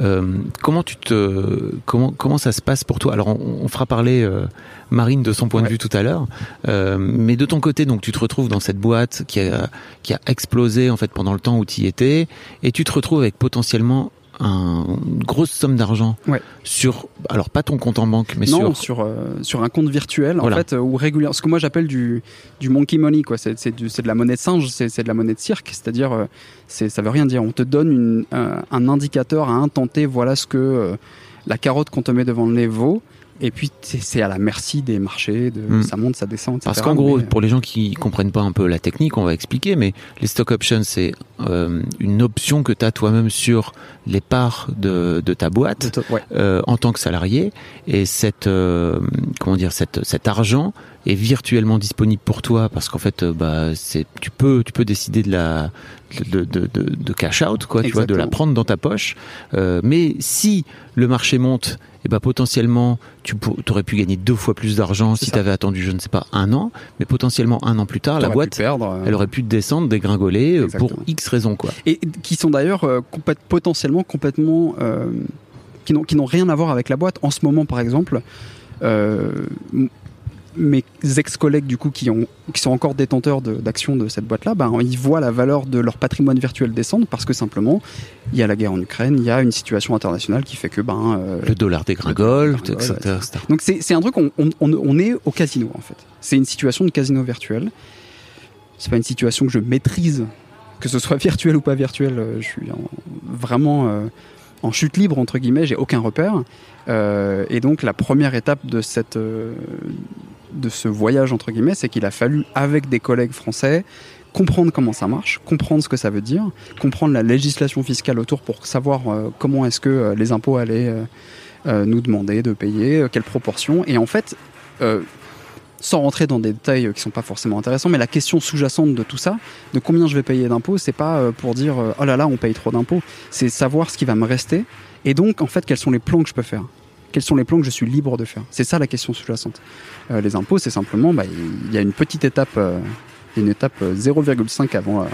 euh, comment tu te, comment comment ça se passe pour toi? Alors, on, on fera parler euh, Marine de son point de vue tout à l'heure, euh, mais de ton côté, donc tu te retrouves dans cette boîte qui a qui a explosé en fait pendant le temps où tu y étais, et tu te retrouves avec potentiellement un, une grosse somme d'argent Ouais. sur, alors pas ton compte en banque, mais non, sur sur euh, sur un compte virtuel Voilà. en fait euh, ou régulièrement ce que moi j'appelle du du monkey money quoi. C'est c'est du- c'est de la monnaie de singe c'est c'est de la monnaie de cirque. C'est-à-dire euh, c'est ça veut rien dire. On te donne une, un, un indicateur à T voilà ce que la carotte qu'on te met devant le nez vaut et puis c'est à la merci des marchés de Mm. ça monte ça descend etc. Parce qu'en gros, Mais, pour les gens qui comprennent pas un peu la technique, on va expliquer, mais les stock options, c'est euh, une option que tu as toi-même sur les parts de, de ta boîte euh, ouais euh, en tant que salarié. Et cette, euh, comment dire, cette, cet argent est virtuellement disponible pour toi parce qu'en fait, euh, bah, c'est, tu peux, tu peux décider de la, de, de, de, de cash out, quoi, tu vois, de la prendre dans ta poche. Euh, mais si le marché monte, et ben potentiellement, tu aurais pu gagner deux fois plus d'argent si tu avais attendu, je ne sais pas, un an, mais potentiellement un an plus tard, la boîte, perdre euh, elle aurait pu descendre, dégringoler euh, pour. X raisons, quoi. et qui sont d'ailleurs euh, complète- potentiellement complètement qui n'ont rien à voir avec la boîte en ce moment par exemple euh, mes ex-collègues du coup qui ont qui sont encore détenteurs d'actions de, cette boîte là ben, ils voient la valeur de leur patrimoine virtuel descendre parce que simplement il y a la guerre en Ukraine il y a une situation internationale qui fait que ben euh, Le dollar dégringole, etc. donc c'est un truc, on, on, on- est au casino en fait. C'est une situation de casino virtuel. C'est pas une situation que je maîtrise, que ce soit <laughs> virtuel ou pas virtuel. euh, Je suis en- vraiment euh, en chute libre entre guillemets. J'ai aucun repère. Euh, et donc la première étape de cette euh, ce voyage entre guillemets, c'est qu'il a fallu avec des collègues français comprendre comment ça marche, comprendre ce que ça veut dire, comprendre la législation fiscale autour pour savoir euh, comment est-ce que les impôts allaient nous demander de payer, quelle proportion. Et en fait, sans rentrer dans des détails euh, qui sont pas forcément intéressants, mais la question sous-jacente de tout ça, de combien je vais payer d'impôts, c'est pas euh, pour dire euh, oh là là on paye trop d'impôts, c'est savoir ce qui va me rester et donc en fait quels sont les plans que je peux faire. Quels sont les plans que je suis libre de faire C'est ça la question sous-jacente. Euh, les impôts, c'est simplement, bah, il y a une petite étape, euh, une étape euh, 0,5 avant. euh,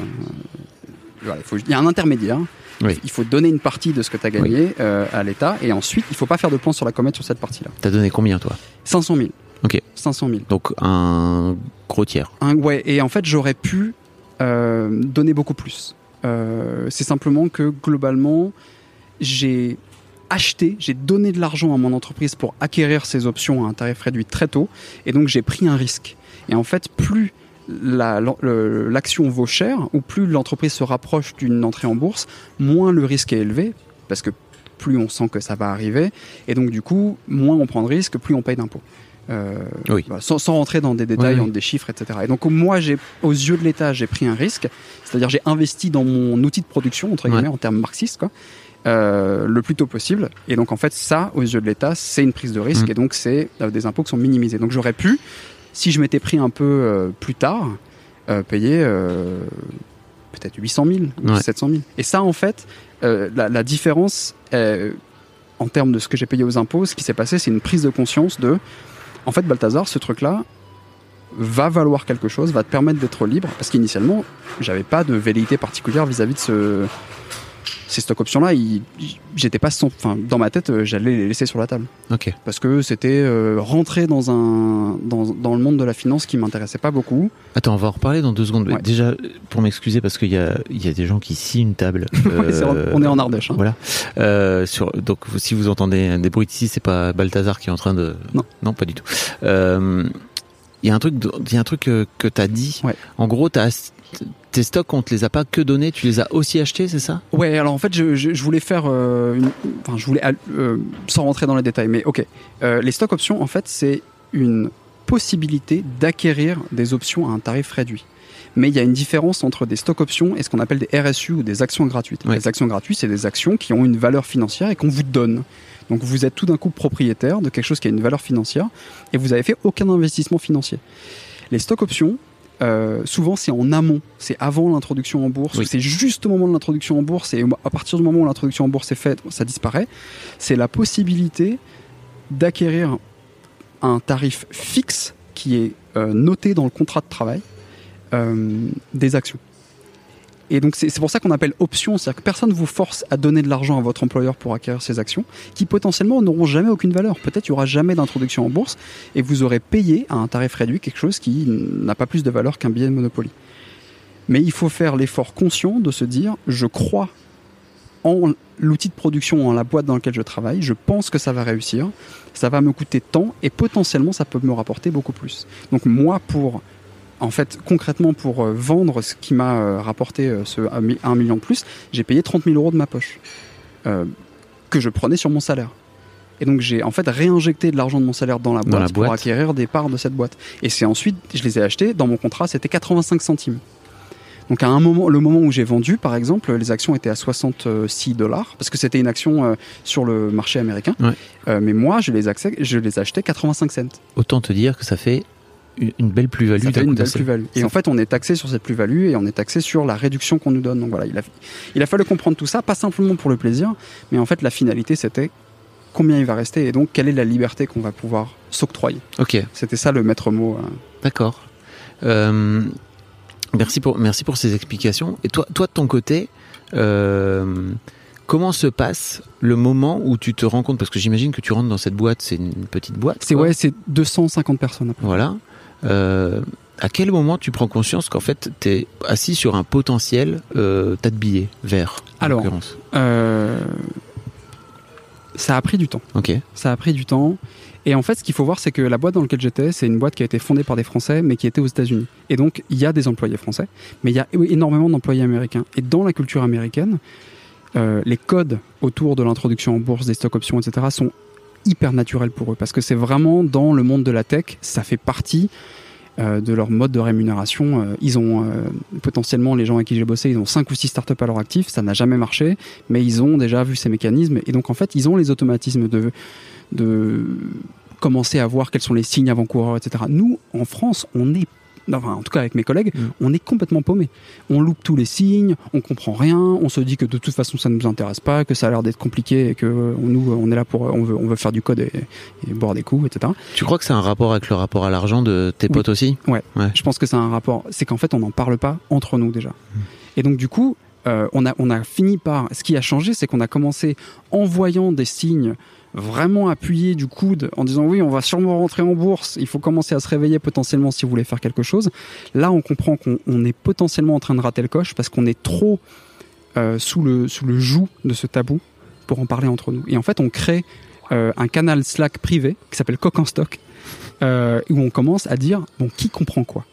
il y a un intermédiaire. Oui. Il faut donner une partie de ce que tu as gagné euh, à l'État et ensuite, il faut pas faire de plan sur la comète sur cette partie-là. T'as donné combien, toi? 500 000. Ok. 500 000. Donc, un gros tiers. Un- ouais, et en fait, j'aurais pu euh, donner beaucoup plus. Euh, c'est simplement que globalement, j'ai acheté, j'ai donné de l'argent à mon entreprise pour acquérir ces options à un tarif réduit très tôt, et donc j'ai pris un risque. Et en fait, plus la- l'action vaut cher, ou plus l'entreprise se rapproche d'une entrée en bourse, moins le risque est élevé, parce que plus on sent que ça va arriver. Et donc, du coup, moins on prend de risques, plus on paye d'impôts. Euh, Oui. voilà, sans, sans rentrer dans des détails, Oui, oui. dans des chiffres, etc. Et donc, moi, j'ai, aux yeux de l'État, j'ai pris un risque. C'est-à-dire, j'ai investi dans mon outil de production, entre guillemets, en termes marxistes, quoi. euh, le plus tôt possible. Et donc, en fait, ça, aux yeux de l'État, c'est une prise de risque. Mm. Et donc, c'est euh, des impôts qui sont minimisés. Donc, j'aurais pu, si je m'étais pris un peu plus tard, payer peut-être 800 000 ou Ouais. 700 000. Et ça, en fait, la, la différence, en termes de ce que j'ai payé aux impôts, ce qui s'est passé, c'est une prise de conscience de, en fait, Balthazar, ce truc-là va valoir quelque chose, va te permettre d'être libre, parce qu'initialement, j'avais pas de velléité particulière vis-à-vis de ce, ces stock options-là. ils- J'étais pas, sans- enfin, dans ma tête, euh, j'allais les laisser sur la table, Ok. parce que c'était euh, rentrer dans un, dans, dans le monde de la finance qui m'intéressait pas beaucoup. Attends, on va en reparler dans deux secondes. Ouais. Déjà, pour m'excuser, parce qu'il y a, il y a des gens qui scient une table. <laughs> Euh, on est en Ardèche. hein. Voilà. Euh, sur, donc, si vous entendez des bruits ici, c'est pas Balthazar qui est en train de. Non. pas du tout. Euh, Il y a un truc, il y a un truc que t'as dit. Ouais. En gros, t'as, tes stocks, on te les a pas que donnés, tu les as aussi achetés, c'est ça? Ouais, alors en fait, je, je- je voulais faire, euh, une- enfin, je voulais, euh, sans rentrer dans les détails, mais ok. Euh, les stock options, en fait, c'est une possibilité d'acquérir des options à un tarif réduit. Mais il y a une différence entre des stock options et ce qu'on appelle des RSU ou des actions gratuites. Les actions gratuites, c'est des actions qui ont une valeur financière et qu'on vous donne. Donc vous êtes tout d'un coup propriétaire de quelque chose qui a une valeur financière et vous avez fait aucun investissement financier. Les stock options, euh, souvent c'est en amont, c'est avant l'introduction en bourse, Oui. ou c'est juste au moment de l'introduction en bourse et à partir du moment où l'introduction en bourse est faite, ça disparaît. C'est la possibilité d'acquérir un tarif fixe qui est euh, noté dans le contrat de travail des actions. Et donc c'est c'est pour ça qu'on appelle option, c'est-à-dire que personne ne vous force à donner de l'argent à votre employeur pour acquérir ces actions, qui potentiellement n'auront jamais aucune valeur. Peut-être il n'y aura jamais d'introduction en bourse et vous aurez payé à un tarif réduit quelque chose qui n'a pas plus de valeur qu'un billet de Monopoly. Mais il faut faire l'effort conscient de se dire je crois en l'outil de production, en la boîte dans laquelle je travaille, je pense que ça va réussir, ça va me coûter tant et potentiellement ça peut me rapporter beaucoup plus. Donc moi pour en fait, concrètement, pour euh, vendre ce qui m'a euh, rapporté euh, ce 1 million de plus, j'ai payé 30 000 euros de ma poche, euh, que je prenais sur mon salaire. Et donc j'ai en fait réinjecté de l'argent de mon salaire dans la boîte, Dans la pour acquérir des parts de cette boîte. Et c'est ensuite, je les ai achetés, dans mon contrat, c'était 85 centimes. Donc à un moment, le moment où j'ai vendu, par exemple, les actions étaient à 66 dollars, parce que c'était une action euh, sur le marché américain. Ouais. Euh, mais moi, je les, accès- je les achetais 85 cents. Autant te dire que ça fait une, belle plus-value. Ça fait une belle plus-value. Et en fait, on est taxé sur cette plus-value et on est taxé sur la réduction qu'on nous donne. Donc voilà, il a, il a fallu comprendre tout ça, pas simplement pour le plaisir, mais en fait, la finalité, c'était combien il va rester et donc quelle est la liberté qu'on va pouvoir s'octroyer. Ok. C'était ça le maître mot. euh. D'accord. Euh, merci pour merci pour ces explications. Et toi, toi de ton côté, euh, comment se passe le moment où tu te rends compte parce que j'imagine que tu rentres dans cette boîte, c'est une petite boîte. C'est ouais, c'est 250 personnes. Après. Voilà. Euh, à quel moment tu prends conscience qu'en fait tu es assis sur un potentiel euh, tas de billets verts en Alors. Euh, ça a pris du temps. Ok. Ça a pris du temps. Et en fait, ce qu'il faut voir, c'est que la boîte dans laquelle j'étais, c'est une boîte qui a été fondée par des Français, mais qui était aux États-Unis. Et donc, il y a des employés français, mais il y a énormément d'employés américains. Et dans la culture américaine, euh, les codes autour de l'introduction en bourse, des stock options, etc., sont hyper naturels pour eux, parce que c'est vraiment dans le monde de la tech, ça fait partie euh, de leur mode de rémunération. Euh, ils ont euh, potentiellement, les gens avec qui j'ai bossé, ils ont 5 ou 6 startups à leur actif, ça n'a jamais marché, mais ils ont déjà vu ces mécanismes, et donc en fait, ils ont les automatismes de de commencer à voir quels sont les signes avant-coureurs, etc. Nous, en France, on est, enfin, en tout cas avec mes collègues, Mm. on est complètement paumé. On loupe tous les signes, on comprend rien, on se dit que de toute façon ça ne nous intéresse pas, que ça a l'air d'être compliqué et que euh, nous, on est là pour, on veut, on veut faire du code et, et boire des coups, etc. Tu crois que c'est un rapport avec le rapport à l'argent de tes Oui. potes aussi? Je pense que c'est un rapport. C'est qu'en fait, on n'en parle pas entre nous déjà. Et donc, du coup, euh, on, a, on a fini par. Ce qui a changé, c'est qu'on a commencé en voyant des signes vraiment appuyés du coude en disant oui, on va sûrement rentrer en bourse, il faut commencer à se réveiller potentiellement si vous voulez faire quelque chose. Là, on comprend qu'on on est potentiellement en train de rater le coche parce qu'on est trop euh, sous, le, sous le joug de ce tabou pour en parler entre nous. Et en fait, on crée euh, un canal Slack privé qui s'appelle Coq en stock euh, où on commence à dire bon qui comprend quoi?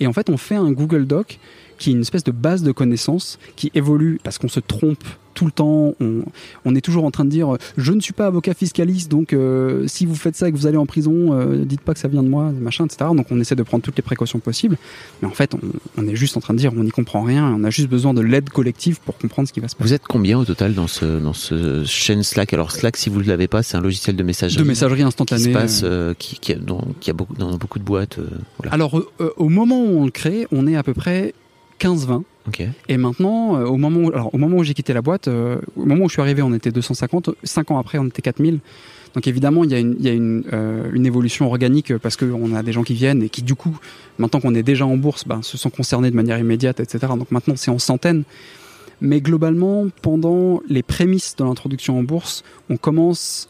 Et en fait, on fait un Google Doc qui est une espèce de base de connaissances qui évolue parce qu'on se trompe tout le temps. On, on est toujours en train de dire, euh, je ne suis pas avocat fiscaliste, donc euh, si vous faites ça et que vous allez en prison, euh, dites pas que ça vient de moi, machin, etc. Donc on essaie de prendre toutes les précautions possibles. Mais en fait, on, on est juste en train de dire, on n'y comprend rien. On a juste besoin de l'aide collective pour comprendre ce qui va se passer. Vous êtes combien au total dans ce dans ce chaîne Slack? Alors Slack, si vous ne l'avez pas, c'est un logiciel de messagerie. De messagerie qui instantanée. se passe, euh, qui, qui, a, dans, qui a beaucoup, dans beaucoup de boîtes. voilà. Alors, au moment où on le crée, on est à peu près 15-20. Ok. Et maintenant, euh, au moment où, alors, au moment où j'ai quitté la boîte, euh, au moment où je suis arrivé, on était 250. Cinq ans après, on était 4000. Donc évidemment, il y a une, y a une, euh, une évolution organique parce qu'on a des gens qui viennent et qui, du coup, maintenant qu'on est déjà en bourse, ben, se sont concernés de manière immédiate, etc. Donc maintenant, c'est en centaines. Mais globalement, pendant les prémices de l'introduction en bourse, on commence,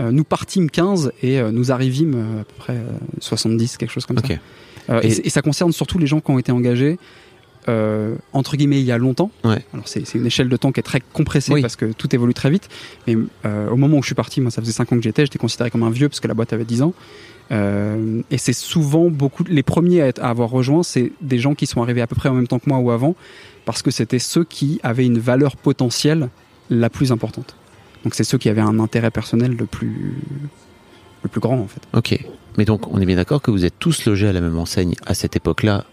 nous partîmes 15 et nous arrivîmes à peu près euh, 70, quelque chose comme ça. Et ça concerne surtout les gens qui ont été engagés euh, entre guillemets il y a longtemps. Ouais. Alors c'est c'est une échelle de temps qui est très compressée Oui. parce que tout évolue très vite. Mais euh, au moment où je suis parti, moi ça faisait 5 ans que j'étais, j'étais considéré comme un vieux parce que la boîte avait 10 ans. Euh, et c'est souvent beaucoup les premiers à, être- à avoir rejoint, c'est des gens qui sont arrivés à peu près en même temps que moi ou avant, parce que c'était ceux qui avaient une valeur potentielle la plus importante. Donc c'est ceux qui avaient un intérêt personnel le plus le plus grand en fait. Ok. Mais donc, on est bien d'accord que vous êtes tous logés à la même enseigne à cette époque-là.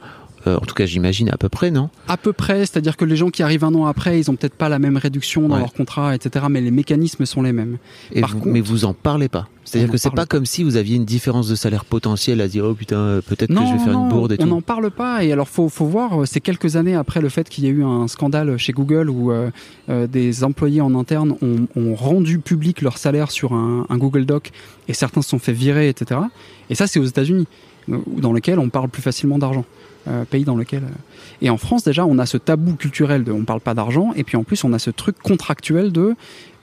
Euh, en tout cas, j'imagine à peu près, non? À peu près, c'est-à-dire que les gens qui arrivent un an après, ils ont peut-être pas la même réduction dans Ouais. leur contrat, etc. Mais les mécanismes sont les mêmes. Et Par vous- contre- Mais vous en parlez pas. C'est-à-dire On que c'est parle pas comme si vous aviez une différence de salaire potentielle à dire oh putain euh, peut-être que je vais faire non, une bourde et on tout. n'en parle pas. Et alors, faut, faut voir, euh, c'est quelques années après le fait qu'il y a eu un scandale chez Google où euh, euh, des employés en interne ont, ont rendu public leur salaire sur un, un Google Doc et certains se sont fait virer, etc. Et ça, c'est aux États-Unis, dans lequel on parle plus facilement d'argent. Euh, pays dans lequel. euh, Et en France, déjà, on a ce tabou culturel de on parle pas d'argent, et puis en plus, on a ce truc contractuel de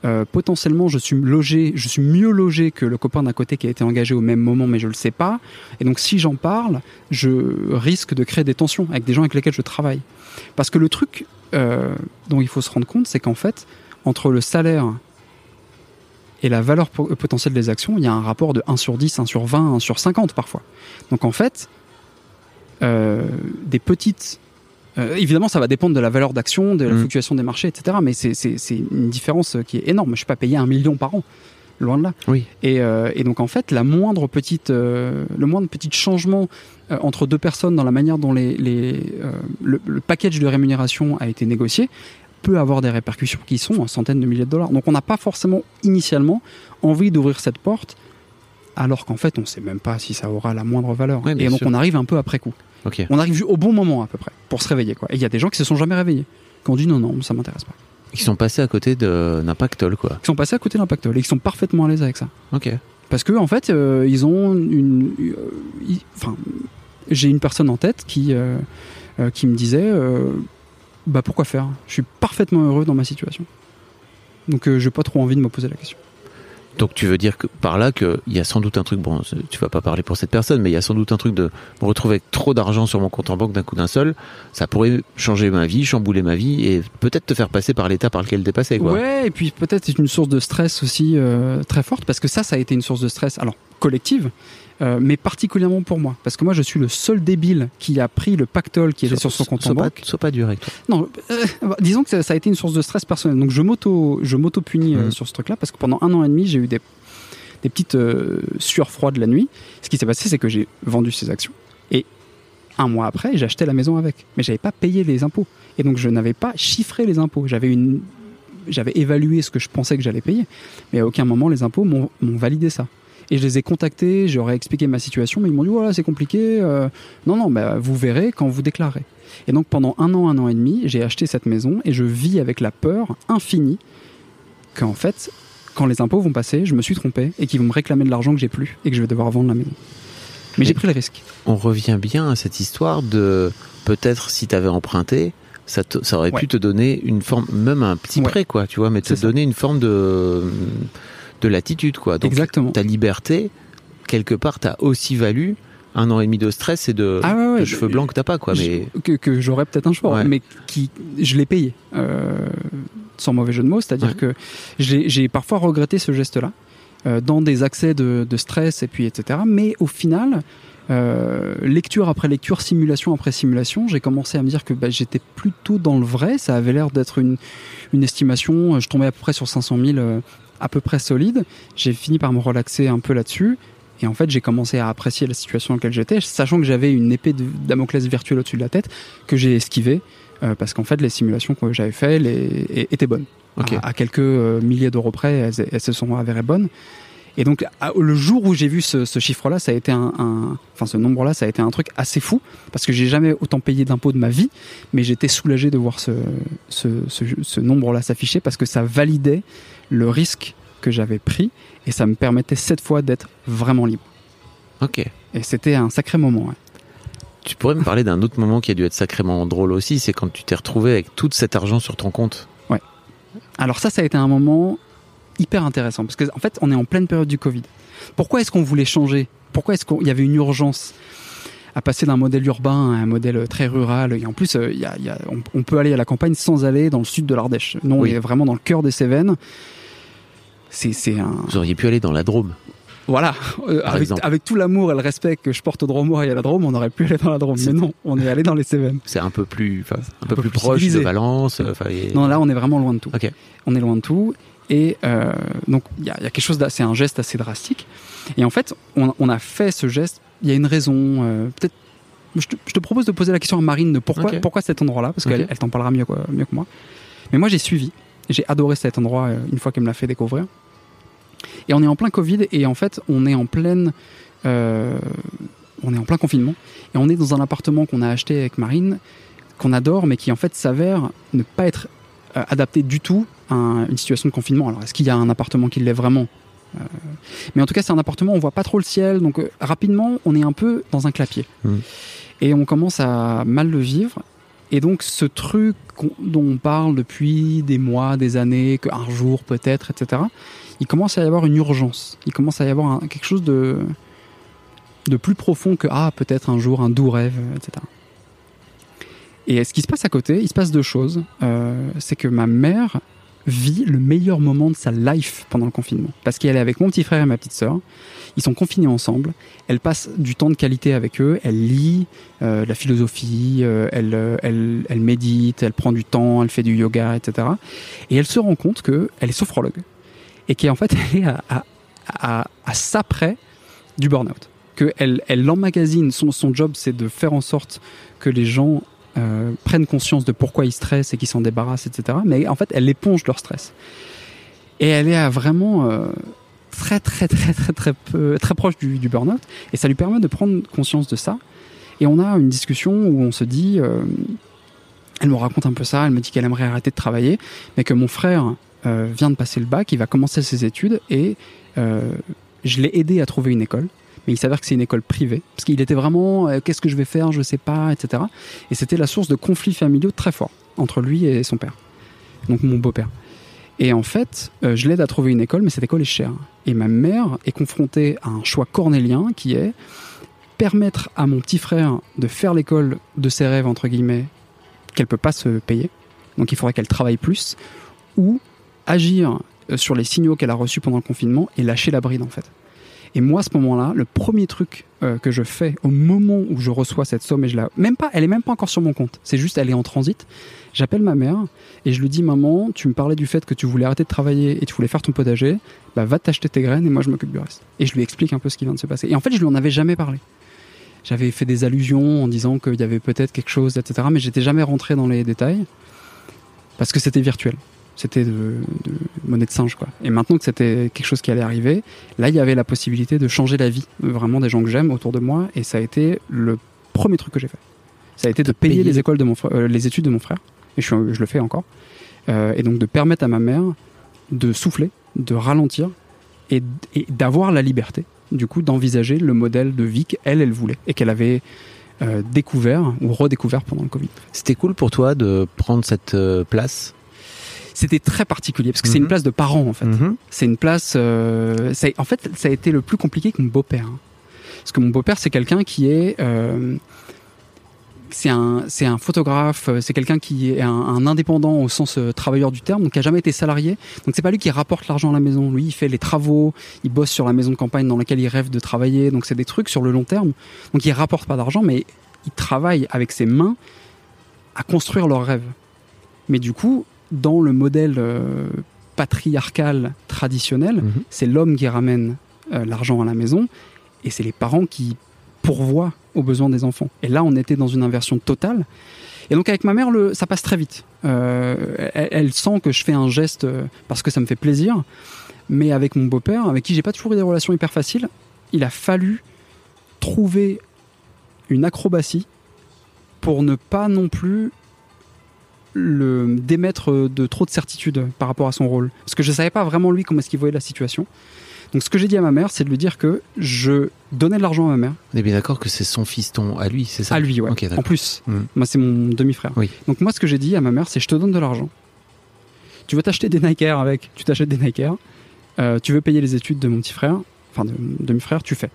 euh, potentiellement, je suis logé, je suis mieux logé que le copain d'à côté qui a été engagé au même moment, mais je le sais pas. Et donc, si j'en parle, je risque de créer des tensions avec des gens avec lesquels je travaille. Parce que le truc dont il faut se rendre compte, c'est qu'en fait, entre le salaire et la valeur po- potentielle des actions, il y a un rapport de 1 sur 10, 1 sur 20, 1 sur 50 parfois. Donc en fait, des petites... euh, évidemment, ça va dépendre de la valeur d'action, de la Mhm. fluctuation des marchés, etc. Mais c'est- une différence qui est énorme. Je ne suis pas payé un million par an, loin de là. Oui. Et, euh, et donc en fait, la moindre petite, euh, le moindre petit changement euh, entre deux personnes dans la manière dont les, les, euh, le, le package de rémunération a été négocié peut avoir des répercussions qui sont en centaines de milliers de dollars. Donc on n'a pas forcément initialement envie d'ouvrir cette porte, alors qu'en fait on ne sait même pas si ça aura la moindre valeur. Et donc sûr. on arrive un peu après coup. On arrive au bon moment à peu près pour se réveiller. Quoi. Et il y a des gens qui se sont jamais réveillés, qui ont dit non non ça m'intéresse pas, Ils sont passés à côté de- d'un pactole quoi. qui sont passés à côté de l'impact et qui sont parfaitement à l'aise avec ça. Ok. Parce que en fait, euh, ils ont une. euh, Enfin, j'ai une personne en tête qui euh, qui me disait, bah pourquoi faire? Je suis parfaitement heureux dans ma situation. Donc, euh, j'ai pas trop envie de me poser la question. Donc tu veux dire que par là qu'il y a sans doute un truc, bon, tu vas pas parler pour cette personne, mais il y a sans doute un truc de retrouver trop d'argent sur mon compte en banque d'un coup d'un seul, ça pourrait changer ma vie, chambouler ma vie et peut-être te faire passer par l'état par lequel t'es passé, quoi. Et puis peut-être c'est une source de stress aussi euh, très forte parce que ça, ça a été une source de stress, alors collective, euh, mais particulièrement pour moi, parce que moi, je suis le seul débile qui a pris le pactole qui était sur son compte en sois pas, banque. sois pas dur avec toi. Non, euh, bah, disons que ça, ça a été une source de stress personnel. Donc je m'auto, je m'auto punis euh, Mhm. sur ce truc-là parce que pendant un an et demi, j'ai eu des, des petites euh, sueurs froides la nuit. Ce qui s'est passé, c'est que j'ai vendu ces actions et un mois après, j'ai acheté la maison avec, mais j'avais pas payé les impôts et donc je n'avais pas chiffré les impôts. J'avais une, j'avais évalué ce que je pensais que j'allais payer, mais à aucun moment les impôts m'ont validé ça. Et je les ai contactés, j'aurais expliqué ma situation, mais ils m'ont dit voilà c'est compliqué. euh, non non, bah, vous verrez quand vous déclarez. Et donc pendant un an, un an et demi, j'ai acheté cette maison et je vis avec la peur infinie qu'en fait, quand les impôts vont passer, je me suis trompé et qu'ils vont me réclamer de l'argent que j'ai plus et que je vais devoir vendre la maison. Mais j'ai pris le risque. On revient bien à cette histoire de peut-être si t'avais emprunté, ça, te- ça aurait pu te donner une forme, même un petit Ouais. prêt, quoi, tu vois, mais te ça. donner une forme de, de latitude, quoi. Donc, Exactement. ta liberté, quelque part, t'as aussi valu un an et demi de stress et de, Ah ouais, ouais, de cheveux blancs que t'as pas, quoi. Mais que, que j'aurais peut-être un choix, Ouais. mais qui je l'ai payé, euh, sans mauvais jeu de mots. C'est-à-dire que j'ai parfois regretté ce geste-là, euh, dans des accès de, de stress et puis etc. Mais au final, euh, lecture après lecture, simulation après simulation, j'ai commencé à me dire que bah, j'étais plutôt dans le vrai. Ça avait l'air d'être une, une estimation. Je tombais à peu près sur 500 000, euh, à peu près solide. J'ai fini par me relaxer un peu là-dessus. Et en fait, j'ai commencé à apprécier la situation dans laquelle j'étais, sachant que j'avais une épée de Damoclès virtuelle au-dessus de la tête que j'ai esquivée. euh, parce qu'en fait, les simulations que j'avais faites les, étaient bonnes. À, à quelques euh, milliers d'euros près, elles, elles se sont avérées bonnes. Et donc, à- le jour où j'ai vu ce, ce chiffre-là, ça a été un, un- enfin ce nombre-là, ça a été un truc assez fou parce que j'ai jamais autant payé d'impôts de ma vie, mais j'étais soulagé de voir ce, ce, ce, ce nombre-là s'afficher parce que ça validait le risque que j'avais pris et ça me permettait cette fois d'être vraiment libre. Ok. Et c'était un sacré moment. ouais. Tu pourrais me parler d'un autre moment qui a dû être sacrément drôle aussi, c'est quand tu t'es retrouvé avec tout cet argent sur ton compte. Alors ça, ça a été un moment hyper intéressant parce qu'en en fait, on est en pleine période du Covid. Pourquoi est-ce qu'on voulait changer? Pourquoi est-ce qu'il y avait une urgence à passer d'un modèle urbain à un modèle très rural? Et en plus, euh, il y a- il y a- on, on peut aller à la campagne sans aller dans le sud de l'Ardèche. Nous, Oui. on est vraiment dans le cœur des Cévennes. C'est c'est un... Vous auriez pu aller dans la Drôme. Voilà, Euh, avec, tout l'amour et le respect que je porte au Dromois et à la Drôme, on aurait pu aller dans la Drôme. C'est- Mais non, on est allé dans les Cévennes. C'est un peu plus, un, peu, peu plus, plus proche civilisé. de Valence. euh, et- Non, là, on est vraiment loin de tout. On est loin de tout. Et euh, donc, il y a, il y a quelque chose d'assez, un geste assez drastique. Et en fait, on, on a fait ce geste. Il y a une raison. euh, peut-être. Je te, je te propose de poser la question à Marine de pourquoi, pourquoi cet endroit-là, parce qu'elle elle t'en parlera mieux que moi. Mais moi, j'ai suivi. J'ai adoré cet endroit euh, une fois qu'elle me l'a fait découvrir. Et on est en plein Covid et en fait, on est en pleine, euh, on est en plein confinement et on est dans un appartement qu'on a acheté avec Marine, qu'on adore, mais qui en fait s'avère ne pas être euh, adapté du tout à un- une situation de confinement. Alors, est-ce qu'il y a un appartement qui l'est vraiment? Euh, Mais en tout cas, c'est un appartement, on voit pas trop le ciel, donc rapidement, on est un peu dans un clapier. Mm. Et on commence à mal le vivre. Et donc, ce truc dont on parle depuis des mois, des années, qu'un jour peut-être, etc., il commence à y avoir une urgence. Il commence à y avoir quelque chose de, de plus profond que, ah, peut-être un jour, un doux rêve, etc. Et ce qui se passe à côté, il se passe deux choses. Euh, c'est que ma mère vit le meilleur moment de sa life pendant le confinement. Parce qu'elle est avec mon petit frère et ma petite sœur. Ils sont confinés ensemble. Elle passe du temps de qualité avec eux. Elle lit euh, la philosophie, euh, elle, euh, elle, elle médite, elle prend du temps, elle fait du yoga, etc. Et elle se rend compte qu'elle est sophrologue. Et qu'en fait, <laughs> elle est à, à, à, à du burn-out. Qu'elle elle emmagasine, son, son job, c'est de faire en sorte que les gens euh, prennent conscience de pourquoi ils stressent et qu'ils s'en débarrassent, etc. Mais en fait, elle éponge leur stress. Et elle est à vraiment euh, très, très, très, très, très, très proche du, du burn-out. Et ça lui permet de prendre conscience de ça. Et on a une discussion où on se dit, euh, elle me raconte un peu ça, elle me dit qu'elle aimerait arrêter de travailler, mais que mon frère euh, vient de passer le bac, il va commencer ses études et euh, je l'ai aidé à trouver une école. Mais il s'avère que c'est une école privée, parce qu'il était vraiment qu'est-ce que je vais faire, je sais pas, etc. Et c'était la source de conflits familiaux très forts entre lui et son père, donc mon beau-père. Et en fait, euh, je l'aide à trouver une école, mais cette école est chère. Et ma mère est confrontée à un choix cornélien qui est permettre à mon petit frère de faire l'école de ses rêves, entre guillemets, qu'elle peut pas se payer. Donc il faudrait qu'elle travaille plus, ou agir euh, sur les signaux qu'elle a reçus pendant le confinement et lâcher la bride en fait. Et moi, à ce moment-là, le premier truc euh, que je fais au moment où je reçois cette somme et je la, même pas, elle est même pas encore sur mon compte. C'est juste, elle est en transit. J'appelle ma mère et je lui dis, maman, tu me parlais du fait que tu voulais arrêter de travailler et tu voulais faire ton potager. Bah, va t'acheter tes graines et moi je m'occupe du reste. Et je lui explique un peu ce qui vient de se passer. Et en fait, je lui en avais jamais parlé. J'avais fait des allusions en disant qu'il y avait peut-être quelque chose, etc. Mais j'étais jamais rentré dans les détails parce que c'était virtuel. C'était de, monnaie de singe, quoi. Et maintenant que c'était quelque chose qui allait arriver, là, il y avait la possibilité de changer la vie, euh, vraiment des gens que j'aime autour de moi, et ça a été le premier truc que j'ai fait. Ça a été de payer payer les écoles de mon frère, euh, les études de mon frère, et je, le fais encore, Euh, et donc de permettre à ma mère de souffler, de ralentir, et, d'avoir la liberté, du coup, d'envisager le modèle de vie qu'elle, elle voulait, et qu'elle avait euh, découvert ou redécouvert pendant le Covid. C'était cool pour toi de prendre cette place. C'était très particulier parce que c'est Mhm. une place de parents en fait. C'est une place. euh, ça- en fait, ça a été le plus compliqué que mon beau-père. hein. Parce que mon beau-père, c'est quelqu'un qui est. euh, c'est un, c'est un photographe, euh, c'est quelqu'un qui est un, un indépendant au sens euh, travailleur du terme, donc qui a jamais été salarié. Donc c'est pas lui qui rapporte l'argent à la maison. Lui, il fait les travaux, il bosse sur la maison de campagne dans laquelle il rêve de travailler. Donc c'est des trucs sur le long terme. Donc il rapporte pas d'argent, mais il travaille avec ses mains à construire leur rêve. Mais du coup, dans le modèle euh, patriarcal traditionnel, Mhm. c'est l'homme qui ramène euh, l'argent à la maison et c'est les parents qui pourvoient aux besoins des enfants. Et là, on était dans une inversion totale. Et donc avec ma mère, le, ça passe très vite. Euh, elle, elle sent que je fais un geste parce que ça me fait plaisir. Mais avec mon beau-père, avec qui j'ai pas toujours eu des relations hyper faciles, il a fallu trouver une acrobatie pour ne pas non plus le démettre de trop de certitude par rapport à son rôle. Parce que je savais pas vraiment lui comment est-ce qu'il voyait la situation. Donc ce que j'ai dit à ma mère, c'est de lui dire que je donnais de l'argent à ma mère, On est bien d'accord que c'est son fiston à lui, c'est ça? À lui, ouais. En plus, Mhm. moi c'est mon demi-frère. Oui. Donc moi ce que j'ai dit à ma mère, c'est je te donne de l'argent. Tu veux t'acheter des Nike Air avec, tu t'achètes des Nike Air. Euh, tu veux payer les études de mon petit frère, enfin de mon demi-frère, tu fais.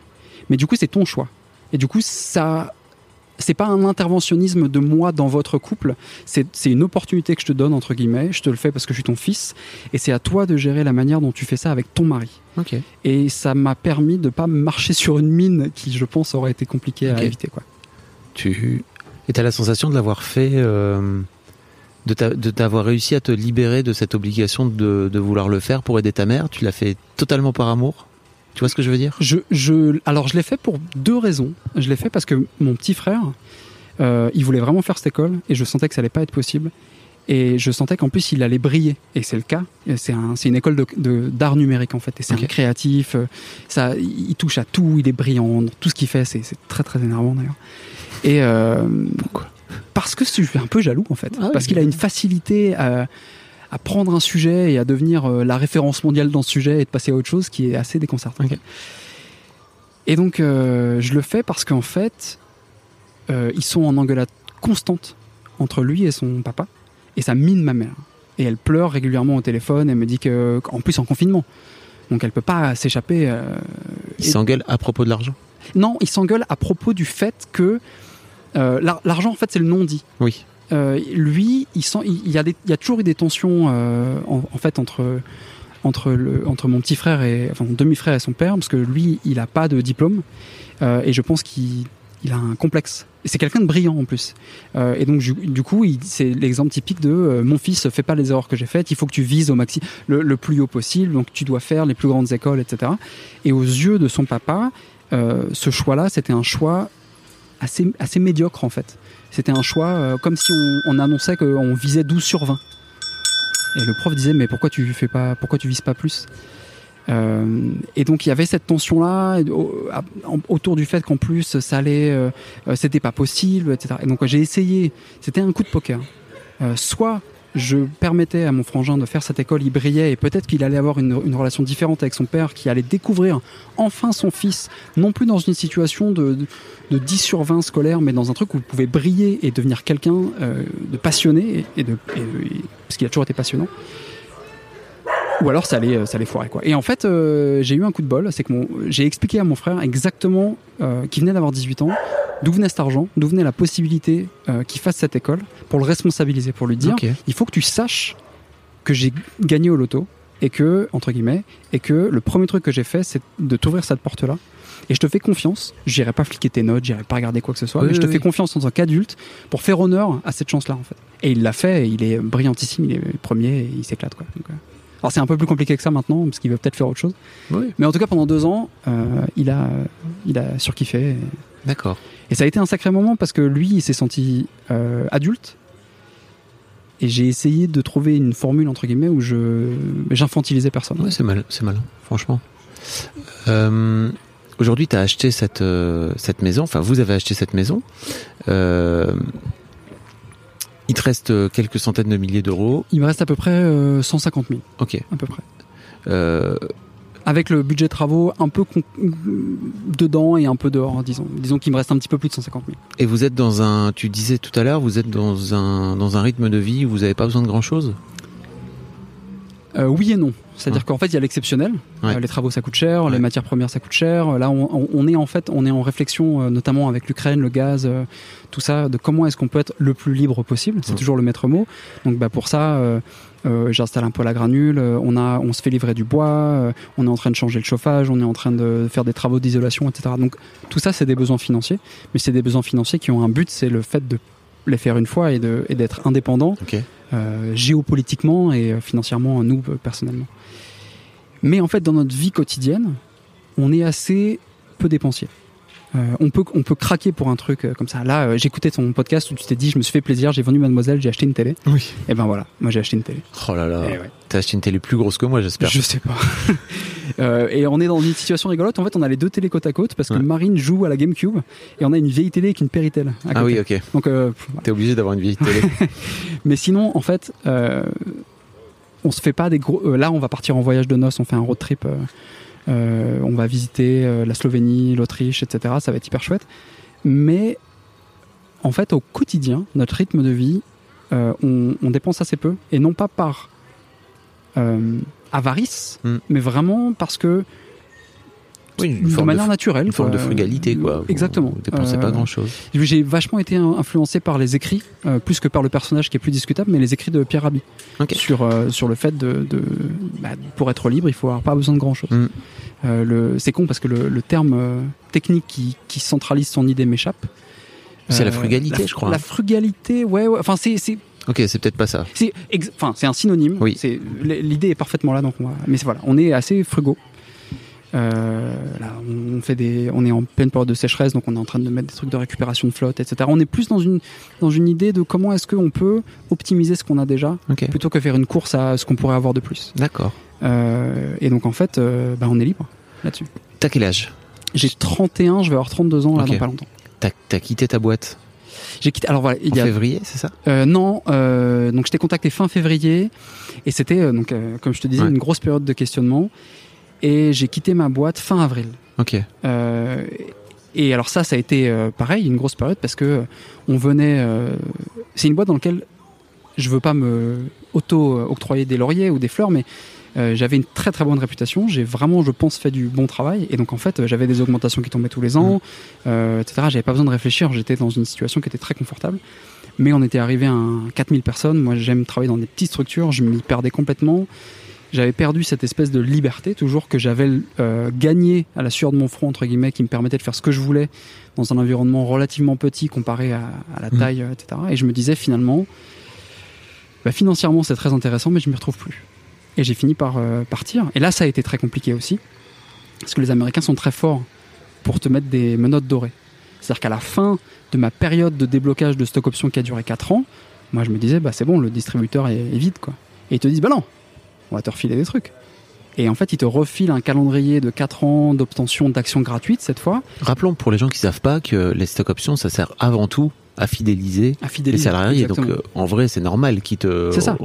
Mais du coup c'est ton choix. Et du coup ça, c'est pas un interventionnisme de moi dans votre couple. C'est une opportunité que je te donne entre guillemets. Je te le fais parce que je suis ton fils. Et c'est à toi de gérer la manière dont tu fais ça avec ton mari. Et ça m'a permis de pas marcher sur une mine qui, je pense, aurait été compliquée à éviter. Quoi. Tu et as la sensation de l'avoir fait, euh, de t'a- de t'avoir réussi à te libérer de cette obligation de, de vouloir le faire pour aider ta mère? Tu l'as fait totalement par amour? Tu vois ce que je veux dire? Je, je, alors, je l'ai fait pour deux raisons. Je l'ai fait parce que mon petit frère, euh, il voulait vraiment faire cette école et je sentais que ça allait pas être possible. Et je sentais qu'en plus, il allait briller. Et c'est le cas. C'est un, une école de- de- d'art numérique, en fait. Et c'est un créatif. euh, Ça, il touche à tout. Il est brillant. dans Tout ce qu'il fait, c'est c'est très, très énervant, d'ailleurs. Et, euh, Pourquoi? Parce que je suis un peu jaloux, en fait. Ah oui. parce qu'il a une facilité à, à prendre un sujet et à devenir euh, la référence mondiale dans ce sujet et de passer à autre chose qui est assez déconcertant. Et donc, euh, je le fais parce qu'en fait, euh, ils sont en engueulade constante entre lui et son papa. Et ça mine ma mère. Et elle pleure régulièrement au téléphone. Elle me dit que, en plus en confinement. Donc elle peut pas s'échapper. euh, Il et- s'engueule à propos de l'argent? Non, ils s'engueulent à propos du fait que l'ar- l'argent, en fait, c'est le non-dit. Oui. Euh, lui, il, y a toujours eu des tensions euh, en, fait entre entre mon petit frère et mon demi-frère et son père parce que lui, il a pas de diplôme euh, et je pense qu'il il a un complexe. Et c'est quelqu'un de brillant en plus. Et donc du, coup, c'est l'exemple typique de mon fils, fais pas les erreurs que j'ai faites. Il faut que tu vises au maxi le, plus haut possible. Donc tu dois faire les plus grandes écoles, etc. Et aux yeux de son papa, ce choix-là, c'était un choix assez médiocre en fait. C'était un choix euh, comme si on, on annonçait qu'on visait 12 sur 20. Et le prof disait mais pourquoi tu fais pas pourquoi tu vises pas plus? Euh, et donc il y avait cette tension là autour du fait qu'en plus ça allait euh, c'était pas possible etc. Et donc j'ai essayé c'était un coup de poker. Soit je permettais à mon frangin de faire cette école, il brillait et peut-être qu'il allait avoir une, relation différente avec son père, qui allait découvrir enfin son fils, non plus dans une situation de, de, de 10 sur 20 scolaire, mais dans un truc où vous pouvez briller et devenir quelqu'un euh, de passionné, et de, parce qu'il a toujours été passionnant. Ou alors ça allait, ça allait foirer quoi. Et en fait, euh, j'ai eu un coup de bol, c'est que mon- j'ai expliqué à mon frère exactement, euh, qui venait d'avoir 18 ans, d'où venait cet argent, d'où venait la possibilité euh, qu'il fasse cette école, pour le responsabiliser, pour lui dire, il faut que tu saches que j'ai gagné au loto et que entre guillemets et que le premier truc que j'ai fait c'est de t'ouvrir cette porte là et je te fais confiance. J'irai pas fliquer tes notes j'irai pas regarder quoi que ce soit Oui, mais je te oui, fais confiance en tant qu'adulte pour faire honneur à cette chance là en fait. Et il l'a fait et il est brillantissime il est premier et il s'éclate quoi. Donc, euh, alors c'est un peu plus compliqué que ça maintenant parce qu'il veut peut-être faire autre chose Oui. mais en tout cas pendant deux ans euh, il a il a surkiffé et, D'accord. et ça a été un sacré moment parce que lui, il s'est senti euh, adulte. Et j'ai essayé de trouver une formule, entre guillemets, où je j'infantilisais personne. Ouais, c'est mal, c'est malin, franchement. Euh, Aujourd'hui, tu as acheté cette, cette maison, enfin, vous avez acheté cette maison. Euh, il te reste euh, quelques centaines de milliers d'euros. Il me reste à peu près euh, 150 000, Ok. à peu près. Euh, Avec le budget travaux un peu con- dedans et un peu dehors, disons. Disons qu'il me reste un petit peu plus de 150 000. et vous êtes dans un, tu disais tout à l'heure, vous êtes dans un, dans un rythme de vie où vous n'avez pas besoin de grand chose Euh, oui et non. C'est-à-dire Ouais. qu'en fait, il y a l'exceptionnel. Ouais. Euh, les travaux, ça coûte cher. Ouais. Les matières premières, ça coûte cher. Là, on, on- est en fait, on est en réflexion, euh, notamment avec l'Ukraine, le gaz, euh, tout ça, de comment est-ce qu'on peut être le plus libre possible. C'est toujours le maître mot. Donc, bah, pour ça, j'installe un poêle à granules. on a, on se fait livrer du bois. on est en train de changer le chauffage. On est en train de faire des travaux d'isolation, etc. Donc, tout ça, c'est des besoins financiers. Mais c'est des besoins financiers qui ont un but, c'est le fait de les faire une fois et d'être indépendant géopolitiquement et financièrement, nous, personnellement. Mais en fait, dans notre vie quotidienne, on est assez peu dépensier. Euh, on, peut, on peut craquer pour un truc euh, comme ça. Là, euh, j'écoutais ton podcast où tu t'es dit, je me suis fait plaisir, j'ai vendu Mademoiselle, j'ai acheté une télé. Oui. Et ben voilà, moi j'ai acheté une télé. Oh là là. Ouais. T'as acheté une télé plus grosse que moi, j'espère. Je sais pas. <laughs> Euh, et on est dans une situation rigolote. En fait, on a les deux télés côte à côte parce que Ouais. Marine joue à la GameCube et on a une vieille télé avec une Péritel. à Ah côté. oui, ok. Donc, euh, pff, voilà. T'es obligé d'avoir une vieille télé. <laughs> Mais sinon, en fait, euh, on se fait pas des gros. euh, là, on va partir en voyage de noces, on fait un road trip. euh, euh, on va visiter la Slovénie, l'Autriche, etc. Ça va être hyper chouette. Mais en fait, au quotidien, notre rythme de vie, euh, on, on dépense assez peu. Et non pas par euh, avarice, Mm. mais vraiment parce que Oui, une de forme de manière naturelle. Une forme de frugalité, quoi. Exactement. Vous dépensez pas Euh, grand chose. j'ai vachement été influencé par les écrits, euh, plus que par le personnage qui est plus discutable, mais les écrits de Pierre Rabhi sur euh, sur le fait de, de bah, pour être libre, il faut avoir pas besoin de grand chose. Mm. c'est con parce que le, le terme euh, technique qui, qui centralise son idée m'échappe. C'est la frugalité, la- je crois. La frugalité, ouais, ouais. Enfin, c'est Ok, c'est peut-être pas ça. c'est enfin c'est un synonyme. Oui. L'idée est parfaitement là, donc on va- mais voilà, on est assez frugaux. Euh, là, on fait des, on est en pleine période de sécheresse, donc on est en train de mettre des trucs de récupération de flotte, etc. On est plus dans une dans une idée de comment est-ce qu'on peut optimiser ce qu'on a déjà, plutôt que faire une course à ce qu'on pourrait avoir de plus. D'accord. Euh, et donc en fait, euh, bah, on est libre là-dessus. T'as quel âge? J'ai 31, je vais avoir 32 ans là Ok. dans pas longtemps. T'as quitté ta boîte? J'ai quitté. Alors voilà, il y a février, c'est ça? Euh, non, euh, donc je t'ai contacté fin février et c'était euh, donc comme je te disais Ouais. une grosse période de questionnement et j'ai quitté ma boîte fin avril. Ok. Euh, et alors ça, ça a été euh, pareil, une grosse période parce que euh, on venait. c'est une boîte dans laquelle je veux pas me auto octroyer des lauriers ou des fleurs, mais j'avais une très très bonne réputation. J'ai vraiment, je pense, fait du bon travail. Et donc en fait, j'avais des augmentations qui tombaient tous les ans, euh, etc. J'avais pas besoin de réfléchir. J'étais dans une situation qui était très confortable. Mais on était arrivé à un 4000 personnes. Moi, j'aime travailler dans des petites structures. Je m'y perdais complètement. J'avais perdu cette espèce de liberté, toujours que j'avais euh, gagné à la sueur de mon front, entre guillemets, qui me permettait de faire ce que je voulais dans un environnement relativement petit comparé à, à la Mhm. taille, euh, etc. Et je me disais finalement, bah, financièrement c'est très intéressant, mais je m'y retrouve plus. Et j'ai fini par euh, partir. Et là, ça a été très compliqué aussi, parce que les Américains sont très forts pour te mettre des menottes dorées. C'est-à-dire qu'à la fin de ma période de déblocage de stock option qui a duré 4 ans, moi je me disais, bah c'est bon, le distributeur est, est vide, quoi. Et ils te disent, bah non, on va te refiler des trucs. Et en fait, ils te refilent un calendrier de 4 ans d'obtention d'actions gratuites cette fois, Rappelons pour les gens qui savent pas que les stock options, ça sert avant tout à fidéliser à les fidéliser. salariés. Donc Exactement. euh, en vrai, c'est normal qu'ils te C'est ça.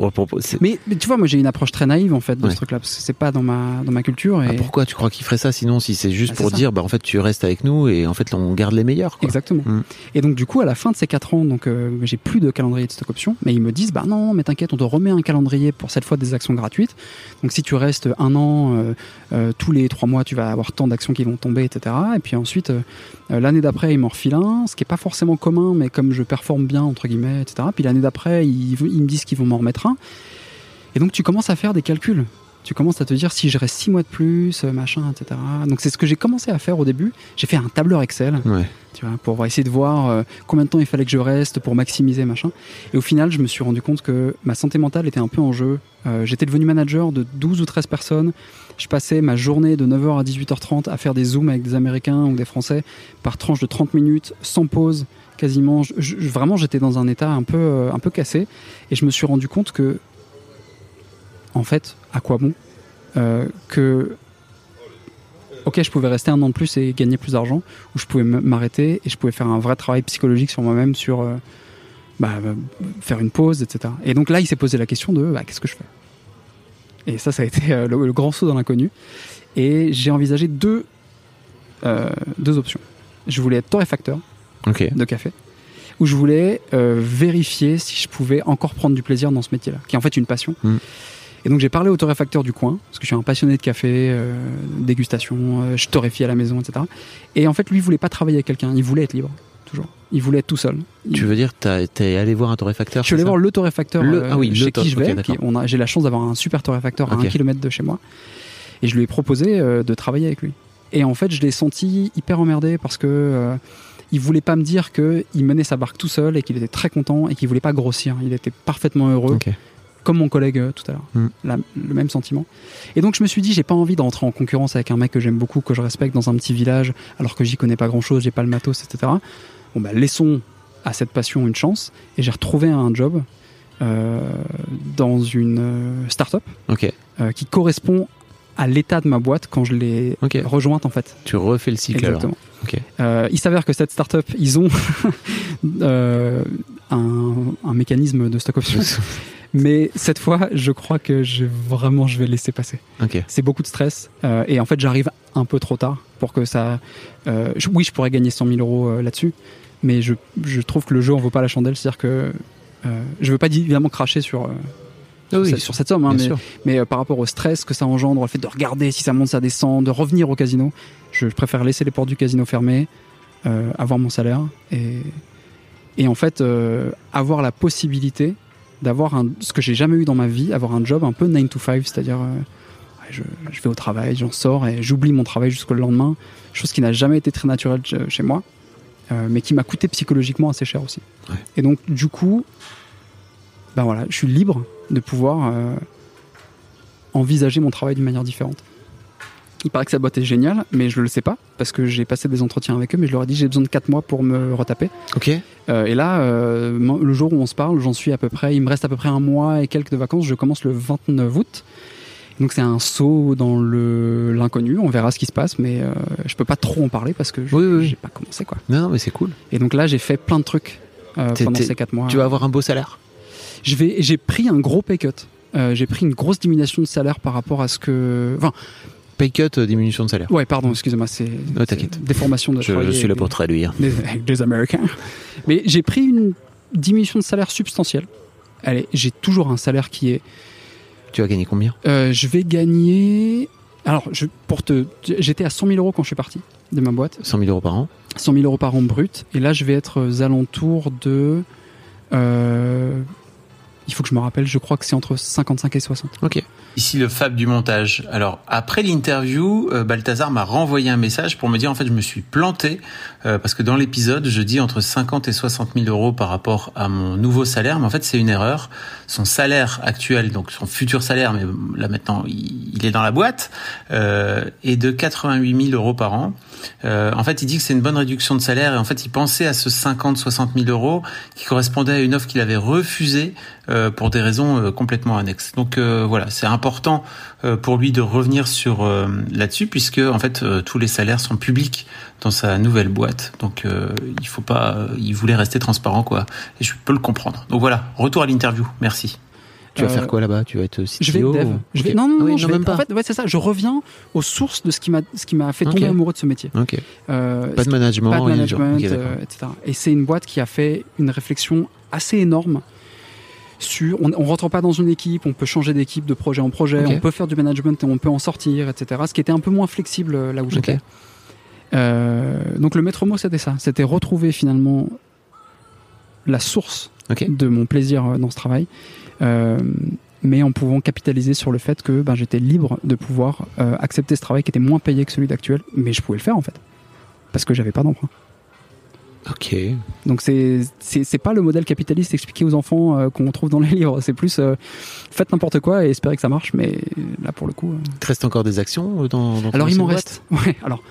mais, mais tu vois, moi j'ai une approche très naïve en fait de Ouais. ce truc-là, parce que c'est pas dans ma, dans ma culture. Et... Ah, pourquoi tu crois qu'ils feraient ça sinon si c'est juste Ah, pour ça. dire bah en fait tu restes avec nous et en fait on garde les meilleurs quoi. Exactement. Mm. Et donc du coup, à la fin de ces 4 ans, donc euh, j'ai plus de calendrier de stock option, mais ils me disent bah non, mais t'inquiète, on te remet un calendrier pour cette fois des actions gratuites. Donc si tu restes un an, euh, euh, tous les 3 mois, tu vas avoir tant d'actions qui vont tomber, etc. Et puis ensuite, l'année d'après, ils m'en refilent un, ce qui est pas forcément commun, mais comme je performe bien entre guillemets, etc. Puis l'année d'après, ils, ils me disent qu'ils vont m'en remettre un. Et donc tu commences à faire des calculs. Tu commences à te dire si je reste 6 mois de plus, euh, machin, etc. Donc c'est ce que j'ai commencé à faire au début. J'ai fait un tableur Excel Ouais. tu vois, pour essayer de voir euh, combien de temps il fallait que je reste pour maximiser machin. Et au final, je me suis rendu compte que ma santé mentale était un peu en jeu. Euh, J'étais devenu manager de 12 ou 13 personnes. Je passais ma journée de 9h à 18h30 à faire des zooms avec des Américains ou des Français par tranche de 30 minutes, sans pause, quasiment. Vraiment, j'étais dans un état un peu, euh, un peu cassé. Et je me suis rendu compte que, en fait, à quoi bon Euh, Que ok, je pouvais rester un an de plus et gagner plus d'argent, ou je pouvais m'arrêter et je pouvais faire un vrai travail psychologique sur moi-même, sur euh, bah, faire une pause, etc. Et donc là, il s'est posé la question de bah, qu'est-ce que je fais? Et ça, ça a été le, grand saut dans l'inconnu. Et j'ai envisagé deux, deux options. Je voulais être torréfacteur De café, où je voulais euh, vérifier si je pouvais encore prendre du plaisir dans ce métier-là, qui est en fait une passion. Mm. Et donc j'ai parlé au torréfacteur du coin, parce que je suis un passionné de café, euh, dégustation, euh, je torréfie à la maison, etc. Et en fait, lui, il voulait pas travailler avec quelqu'un, il voulait être libre, toujours. Il voulait être tout seul. Il- Tu veux dire, t'es allé voir un torréfacteur je suis allé voir le torréfacteur Le- ah oui, chez qui je vais. on a- J'ai la chance d'avoir un super torréfacteur à un kilomètre de chez moi. Et je lui ai proposé de travailler avec lui. Et en fait, je l'ai senti hyper emmerdé parce que il voulait pas me dire que il menait sa barque tout seul et qu'il était très content et qu'il voulait pas grossir. Il était parfaitement heureux, comme mon collègue euh, tout à l'heure. Hmm. La- le même sentiment. Et donc je me suis dit, j'ai pas envie d'entrer en concurrence avec un mec que j'aime beaucoup, que je respecte dans un petit village, alors que j'y connais pas grand chose, j'ai pas le matos, etc. Bon bah laissons à cette passion une chance. Et j'ai retrouvé un job euh, dans une euh, start-up euh, qui correspond à l'état de ma boîte quand je l'ai rejointe en fait. Tu refais le cycle alors. Exactement. Ok. Euh, il s'avère que cette start-up, ils ont <laughs> euh, un, un mécanisme de stock options. <laughs> Mais cette fois, je crois que je, vraiment je vais laisser passer. Ok. C'est beaucoup de stress. euh, et en fait, j'arrive un peu trop tard pour que ça. je- oui, je pourrais gagner 100 000 euros là-dessus. Mais je, je trouve que le jeu en vaut pas la chandelle. C'est-à-dire que je veux pas évidemment cracher sur, oui, sur, sur cette somme. hein, mais mais euh, par rapport au stress que ça engendre, le fait de regarder si ça monte, ça descend, de revenir au casino, je préfère laisser les portes du casino fermées, euh, avoir mon salaire et, et en fait euh, avoir la possibilité d'avoir ce que j'ai jamais eu dans ma vie, avoir un job un peu 9 to 5, c'est-à-dire je, je vais au travail, j'en sors et j'oublie mon travail jusqu'au lendemain, chose qui n'a jamais été très naturelle ch- chez moi, euh, mais qui m'a coûté psychologiquement assez cher aussi. Ouais. Et donc du coup, ben voilà, je suis libre de pouvoir euh, envisager mon travail d'une manière différente. Il paraît que sa boîte est géniale, mais je le sais pas parce que j'ai passé des entretiens avec eux, mais je leur ai dit j'ai besoin de 4 mois pour me retaper. Ok. Euh, et là, euh, le jour où on se parle, j'en suis à peu près, il me reste à peu près un mois et quelques de vacances. Je commence le 29 août. Donc c'est un saut dans le l'inconnu. On verra ce qui se passe, mais euh, je peux pas trop en parler parce que je- Oui, oui, j'ai pas commencé quoi. Non, non, mais c'est cool. Et donc là, j'ai fait plein de trucs euh, pendant ces 4 mois. Tu vas avoir un beau salaire. Je vais, j'ai pris un gros pay cut. Euh, j'ai pris une grosse diminution de salaire par rapport à ce que. Enfin, Pay cut, euh, diminution de salaire. ouais, pardon, excusez-moi, c'est. T'inquiète. c'est Déformation de. Je, je suis là pour des- traduire. des, des Américains. Mais j'ai pris une diminution de salaire substantielle. Allez, j'ai toujours un salaire qui est. Tu vas gagner combien? euh, je vais gagner. Alors, je, pour te, j'étais à 100 000 euros quand je suis parti de ma boîte, 100 000 euros par an? 100 000 euros par an brut, et là je vais être aux alentours de. euh, il faut que je me rappelle, je crois que c'est entre 55 et 60. Ok. Ici le fab du montage. Alors après l'interview, euh, Balthazar m'a renvoyé un message pour me dire en fait je me suis planté euh, parce que dans l'épisode je dis entre 50 et 60 000 euros par rapport à mon nouveau salaire, mais en fait c'est une erreur. Son salaire actuel, donc son futur salaire, mais là maintenant il, il est dans la boîte, euh, est de 88 000 euros par an. Euh, en fait il dit que c'est une bonne réduction de salaire et en fait il pensait à ce 50-60 000 euros qui correspondait à une offre qu'il avait refusée pour des raisons euh, complètement annexes. Donc euh, voilà, c'est important euh, pour lui de revenir sur euh, là-dessus puisque en fait euh, tous les salaires sont publics dans sa nouvelle boîte. Donc euh, il faut pas, euh, il voulait rester transparent quoi. Et je peux le comprendre. Donc voilà, retour à l'interview. Merci. Tu vas Euh, faire quoi là-bas? Tu vas être CTO Je vais être dev. ou- Je vais, Ok. non, non, Ah non, oui, je vais- même pas. En fait, ouais, c'est ça. Je reviens aux sources de ce qui m'a, ce qui m'a fait tomber amoureux de ce métier. Ok. Euh, Pas de management, pas de management, euh, etc. Et c'est une boîte qui a fait une réflexion assez énorme sur. On, on rentre pas dans une équipe, on peut changer d'équipe de projet en projet, on peut faire du management et on peut en sortir, etc. Ce qui était un peu moins flexible euh, là où j'étais. Euh, donc le maître mot c'était ça, c'était retrouver finalement la source de mon plaisir euh, dans ce travail, euh, mais en pouvant capitaliser sur le fait que ben, j'étais libre de pouvoir euh, accepter ce travail qui était moins payé que celui d'actuel, mais je pouvais le faire en fait, parce que j'avais pas d'emprunt. Ok. Donc c'est c'est pas le modèle capitaliste expliqué aux enfants euh, qu'on trouve dans les <laughs> livres, c'est plus euh, faites n'importe quoi et espérez que ça marche, mais là pour le coup. euh, Il te reste encore des actions dans, dans alors il m'en reste. <laughs> Ouais. Alors,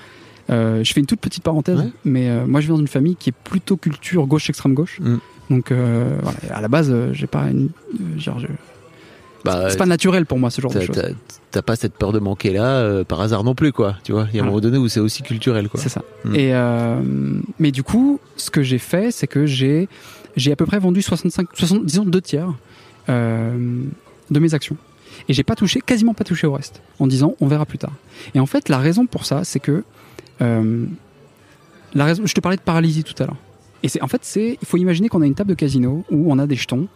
je fais une toute petite parenthèse, Ouais. mais moi je viens d'une famille qui est plutôt culture gauche extrême gauche. Mm. Donc voilà, à la base, j'ai pas une, genre, Bah, c'est pas naturel pour moi ce genre de choses. t'as- pas cette peur de manquer là euh, par hasard non plus quoi. Tu vois, il y a un Voilà. moment donné où c'est aussi culturel quoi. C'est ça. Mm. Et euh, mais du coup, ce que j'ai fait, c'est que j'ai j'ai à peu près vendu 65, 60, disons deux tiers euh, de mes actions. Et j'ai pas touché, quasiment pas touché au reste, en disant on verra plus tard. Et en fait, la raison pour ça, c'est que la raison, je te parlais de paralysie tout à l'heure. Et c'est en fait, c'est il faut imaginer qu'on a une table de casino où on a des jetons,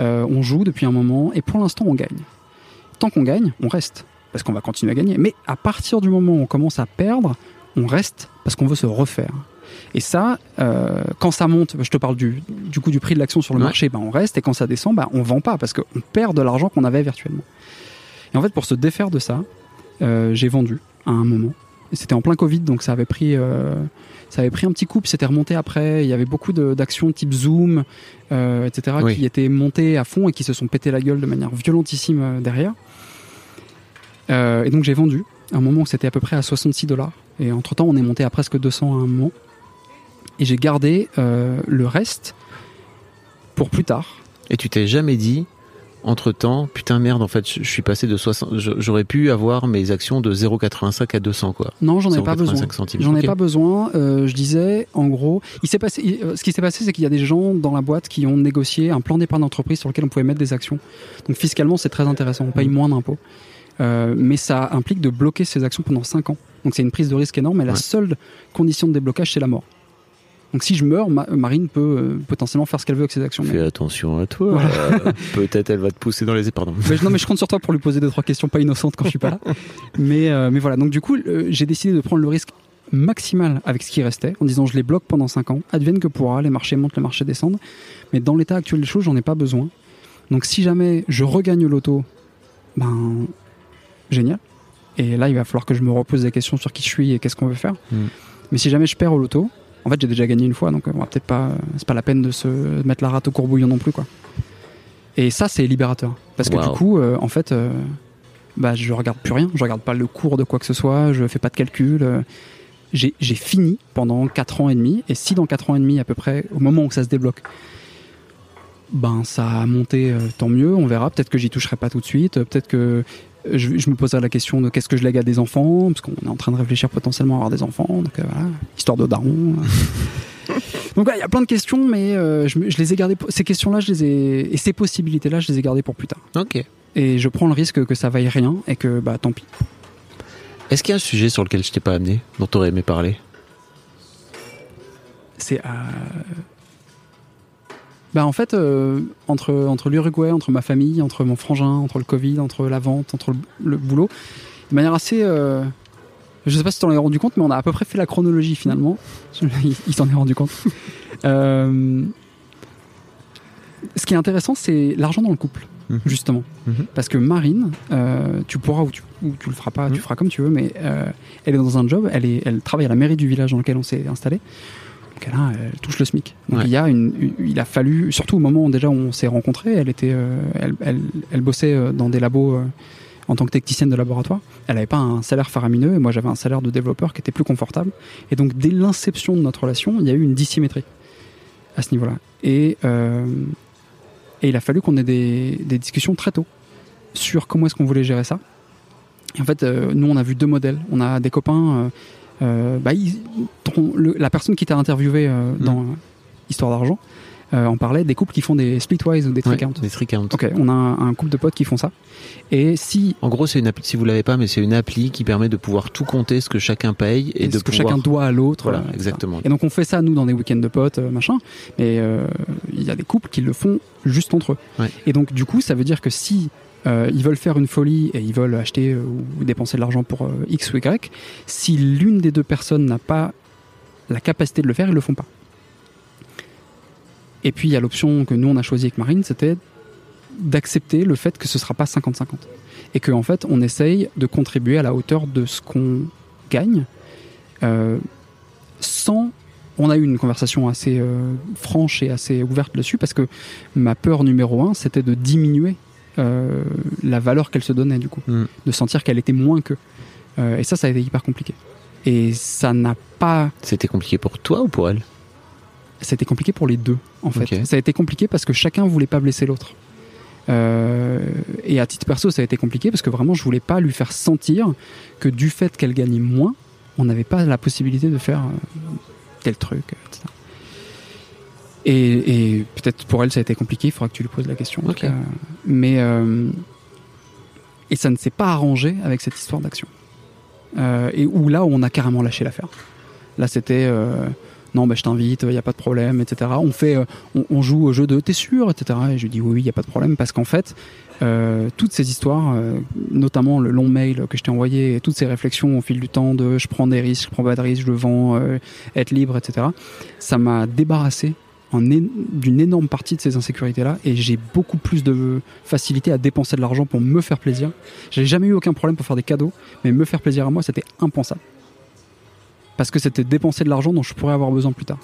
on joue depuis un moment et pour l'instant on gagne. tant qu'on gagne, on reste parce qu'on va continuer à gagner. Mais à partir du moment où on commence à perdre, on reste parce qu'on veut se refaire. Et ça, euh, quand ça monte, je te parle du, du coup du prix de l'action sur le Ouais. marché, ben on reste, et quand ça descend, ben on vend pas parce qu'on perd de l'argent qu'on avait virtuellement. Et en fait, pour se défaire de ça, euh, j'ai vendu à un moment. C'était en plein Covid, donc ça avait pris, euh, ça avait pris un petit coup, puis c'était remonté après. Il y avait beaucoup d'actions type Zoom, euh, etc., Oui. qui étaient montées à fond et qui se sont pété la gueule de manière violentissime euh, derrière. Euh, et donc j'ai vendu à un moment où c'était à peu près à 66 dollars. Et entre temps, on est monté à presque 200 à un moment. Et j'ai gardé euh, le reste pour plus tard. Et tu t'es jamais dit, entre temps, putain merde, en fait, je je suis passé de 60. je- J'aurais pu avoir mes actions de 0,85 à 200, quoi. Non, j'en ai pas 0,85 besoin. J'en ai pas besoin. Euh, je disais, en gros, il s'est passé. euh, ce qui s'est passé, c'est qu'il y a des gens dans la boîte qui ont négocié un plan d'épargne d'entreprise sur lequel on pouvait mettre des actions. Donc fiscalement, c'est très intéressant. On Mm. paye moins d'impôts, Euh, mais ça implique de bloquer ces actions pendant 5 ans. Donc c'est une prise de risque énorme. Et la seule condition de déblocage, c'est la mort. Donc si je meurs, Ma- Marine peut euh, potentiellement faire ce qu'elle veut avec ses actions. Mais- Fais attention à toi. Voilà. euh, Peut-être elle va te pousser dans les. Pardon. Mais je- non, mais je compte sur toi pour lui poser deux trois questions pas innocentes quand je suis pas là. Mais euh, mais voilà. Donc du coup, j'ai décidé de prendre le risque maximal avec ce qui restait, en disant je les bloque pendant 5 ans, advienne que pourra, les marchés montent, les marchés descendent. Mais dans l'état actuel des choses, j'en ai pas besoin. Donc si jamais je regagne l'auto, ben génial. Et là, il va falloir que je me repose des questions sur qui je suis et qu'est-ce qu'on veut faire. Mm. Mais si jamais je perds au loto, en fait, j'ai déjà gagné une fois, donc euh, on va peut-être pas, c'est pas la peine de se mettre la rate au courbouillon non plus, quoi. Et ça, c'est libérateur, parce que Wow. du coup, euh, en fait, euh, bah, je regarde plus rien, je regarde pas le cours de quoi que ce soit, je fais pas de calcul. euh, j'ai fini pendant 4 ans et demi, et si dans 4 ans et demi, à peu près, au moment où ça se débloque, ben ça a monté, euh, tant mieux, on verra. Peut-être que j'y toucherai pas tout de suite, euh, peut-être que euh, je, je me poserai la question de qu'est-ce que je lègue à des enfants, parce qu'on est en train de réfléchir potentiellement à avoir des enfants, donc euh, voilà, histoire de daron. <laughs> donc voilà, il y a plein de questions, mais euh, je, les ai gardées. Ces questions-là, je les ai et ces possibilités-là, je les ai gardées pour plus tard. Ok. Et je prends le risque que ça vaille rien et que bah tant pis. Est-ce qu'il y a un sujet sur lequel je t'ai pas amené, dont t'aurais aimé parler? C'est euh, bah en fait euh, entre entre l'Uruguay, entre ma famille, entre mon frangin, entre le Covid, entre la vente, entre le, le boulot, de manière assez euh, je sais pas si tu t'en es rendu compte, mais on a à peu près fait la chronologie finalement. il il s'en est rendu compte. <laughs> Euh, ce qui est intéressant, c'est l'argent dans le couple, Mhm. justement. Mhm. Parce que Marine, euh, tu pourras ou tu, ou tu le feras pas, tu Mhm. feras comme tu veux, mais euh, elle est dans un job, elle, est, elle travaille à la mairie du village dans lequel on s'est installé. Donc elle, touche le SMIC. Donc Ouais. il y a une, il a fallu, surtout au moment où déjà on s'est rencontrés, elle était, euh, elle, elle, elle bossait euh, dans des labos euh, en tant que technicienne de laboratoire. Elle n'avait pas un salaire faramineux et moi j'avais un salaire de développeur qui était plus confortable. Et donc dès l'inception de notre relation, il y a eu une dissymétrie à ce niveau-là. Et, euh, et il a fallu qu'on ait des, des discussions très tôt sur comment est-ce qu'on voulait gérer ça. Et en fait, euh, nous on a vu deux modèles. On a des copains. euh, bah, dont le- la personne qui t'a interviewé euh, dans euh, Histoire d'argent euh, en parlait des couples qui font des splitwise ou des Ouais. Des three counts. Ok, on a un, un couple de potes qui font ça. Et si En gros, c'est une appli, si vous l'avez pas, mais c'est une appli qui permet de pouvoir tout compter ce que chacun paye et, et de ce que chacun doit à l'autre. Voilà, euh, exactement. Et donc on fait ça nous dans des week-ends de potes, euh, machin. Mais euh, il y a des couples qui le font juste entre eux. Ouais. Et donc du coup, ça veut dire que si euh, ils veulent faire une folie et ils veulent acheter euh, ou dépenser de l'argent pour euh, X ou Y, si l'une des deux personnes n'a pas la capacité de le faire, ils le font pas. Et puis il y a l'option que nous on a choisi avec Marine, c'était d'accepter le fait que ce sera pas 50-50 et qu'en en fait on essaye de contribuer à la hauteur de ce qu'on gagne sans on a eu une conversation assez franche et assez ouverte dessus parce que ma peur numéro un c'était de diminuer euh, la valeur qu'elle se donnait du coup Mm. de sentir qu'elle était moins que Euh, et ça ça a été hyper compliqué et ça n'a pas C'était compliqué pour toi ou pour elle? Été compliqué pour les deux, en fait. Ça a été compliqué parce que chacun voulait pas blesser l'autre. Euh, et à titre perso, ça a été compliqué parce que vraiment, je voulais pas lui faire sentir que du fait qu'elle gagnait moins, on n'avait pas la possibilité de faire tel truc, etc. Et, et peut-être pour elle, ça a été compliqué. Il faudra que tu lui poses la question. en Ok. tout cas. Mais euh, et ça ne s'est pas arrangé avec cette histoire d'action. Euh, et où là, on a carrément lâché l'affaire. Là, c'était euh, non, bah, je t'invite, il n'y a pas de problème, etc. On fait, on, on joue au jeu de t'es sûr, etc. Et je lui dis oui, oui, il n'y a pas de problème parce qu'en fait, euh, toutes ces histoires, euh, notamment le long mail que je t'ai envoyé, et toutes ces réflexions au fil du temps de je prends des risques, je prends pas de risques, je le vends, euh, être libre, etc. Ça m'a débarrassé d'une énorme partie de ces insécurités-là et j'ai beaucoup plus de facilité à dépenser de l'argent pour me faire plaisir. J'ai jamais eu aucun problème pour faire des cadeaux, mais me faire plaisir à moi, c'était impensable. Parce que c'était dépenser de l'argent dont je pourrais avoir besoin plus tard.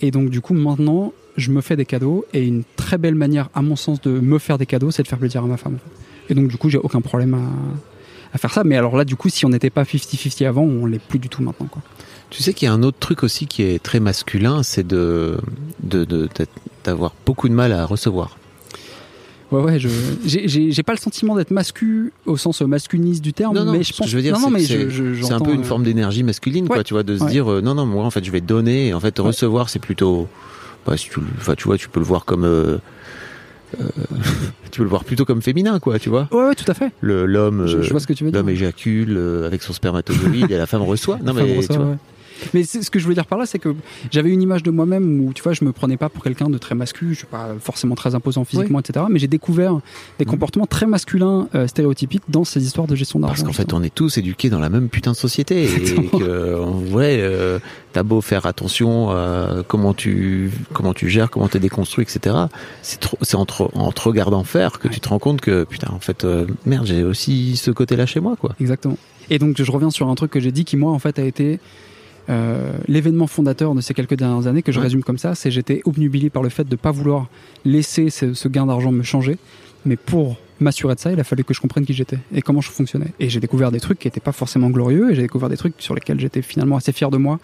Et donc du coup maintenant, je me fais des cadeaux et une très belle manière, à mon sens, de me faire des cadeaux, c'est de faire plaisir à ma femme. Et donc du coup, j'ai aucun problème à, à faire ça. Mais alors là, du coup, si on n'était pas 50-50 avant, on l'est plus du tout maintenant. Quoi. Tu sais qu'il y a un autre truc aussi qui est très masculin, c'est de de- de- d'être- d'avoir beaucoup de mal à recevoir. Ouais, ouais, je j'ai- j'ai j'ai pas le sentiment d'être mascu au sens masculiniste du terme, Non, non, mais je pense. je veux dire, non, non, c'est mais que c'est- je- je- C'est un peu une euh, forme d'énergie masculine, quoi, tu vois, de se ouais. dire euh, non, non, moi en fait je vais donner, et en fait recevoir c'est plutôt, bah, si tu, vois, tu peux le voir comme, euh, <laughs> tu peux le voir plutôt comme féminin, quoi, tu vois. Ouais, ouais, tout à fait. Le l'homme, Je, je euh, vois ce que tu veux dire. l'homme éjacule euh, avec son spermatozoïde et la femme reçoit. <laughs> Non Enfin, mais bon, tu ça, vois. ouais. Mais ce que je voulais dire par là, c'est que j'avais une image de moi-même où, tu vois, je me prenais pas pour quelqu'un de très masculin, je suis pas forcément très imposant physiquement, etc. Mais j'ai découvert des Mhm. comportements très masculins, euh, stéréotypiques dans ces histoires de gestion d'argent. Parce qu'en fait, on est tous éduqués dans la même putain de société et que en vrai, euh, t'as beau faire attention à comment tu comment tu gères, comment t'es déconstruit, etc. C'est trop, c'est en, te- en te regardant faire que tu te rends compte que putain, en fait, euh, merde, j'ai aussi ce côté-là chez moi, quoi. Exactement. Et donc, je reviens sur un truc que j'ai dit qui, moi, en fait, a été euh, l'événement fondateur de ces quelques dernières années, que je Ouais. résume comme ça, c'est j'étais obnubilé par le fait de ne pas vouloir laisser ce, ce gain d'argent me changer. Mais pour m'assurer de ça, il a fallu que je comprenne qui j'étais et comment je fonctionnais. Et j'ai découvert des trucs qui n'étaient pas forcément glorieux, et j'ai découvert des trucs sur lesquels j'étais finalement assez fier de moi.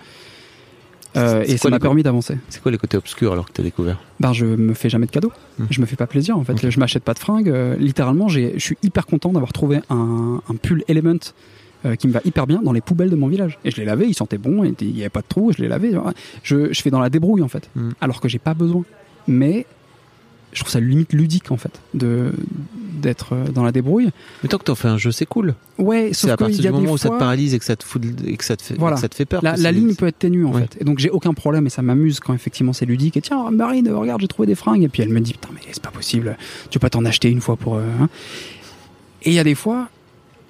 Euh, et ça m'a permis d'avancer. C'est quoi les côtés obscurs alors que t'as découvert? Ben, je me fais jamais de cadeaux. Hmm. Je me fais pas plaisir, en fait. Ok. Je m'achète pas de fringues. Euh, littéralement, je suis hyper content d'avoir trouvé un, un pull Element euh, qui me va hyper bien dans les poubelles de mon village. Et je l'ai lavé, il sentait bon, il y avait pas de trou, je l'ai lavé. Je, je fais dans la débrouille, en fait. Hmm. Alors que j'ai pas besoin. Mais je trouve ça limite ludique, en fait, de, d'être euh, dans la débrouille. Mais tant que t'en fais un jeu, c'est cool. Ouais, C'est sauf à partir qu'il y a du moment où ça te paralyse et que ça te fout, et que ça te fait, Voilà. que ça te fait peur. La, ligne peut être ténue en Ouais. fait. Et donc j'ai aucun problème et ça m'amuse quand effectivement c'est ludique. Et tiens, Marine, regarde, j'ai trouvé des fringues. Et puis elle me dit, putain, mais c'est pas possible. Tu peux pas t'en acheter une fois pour. euh, hein. Et il y a des fois,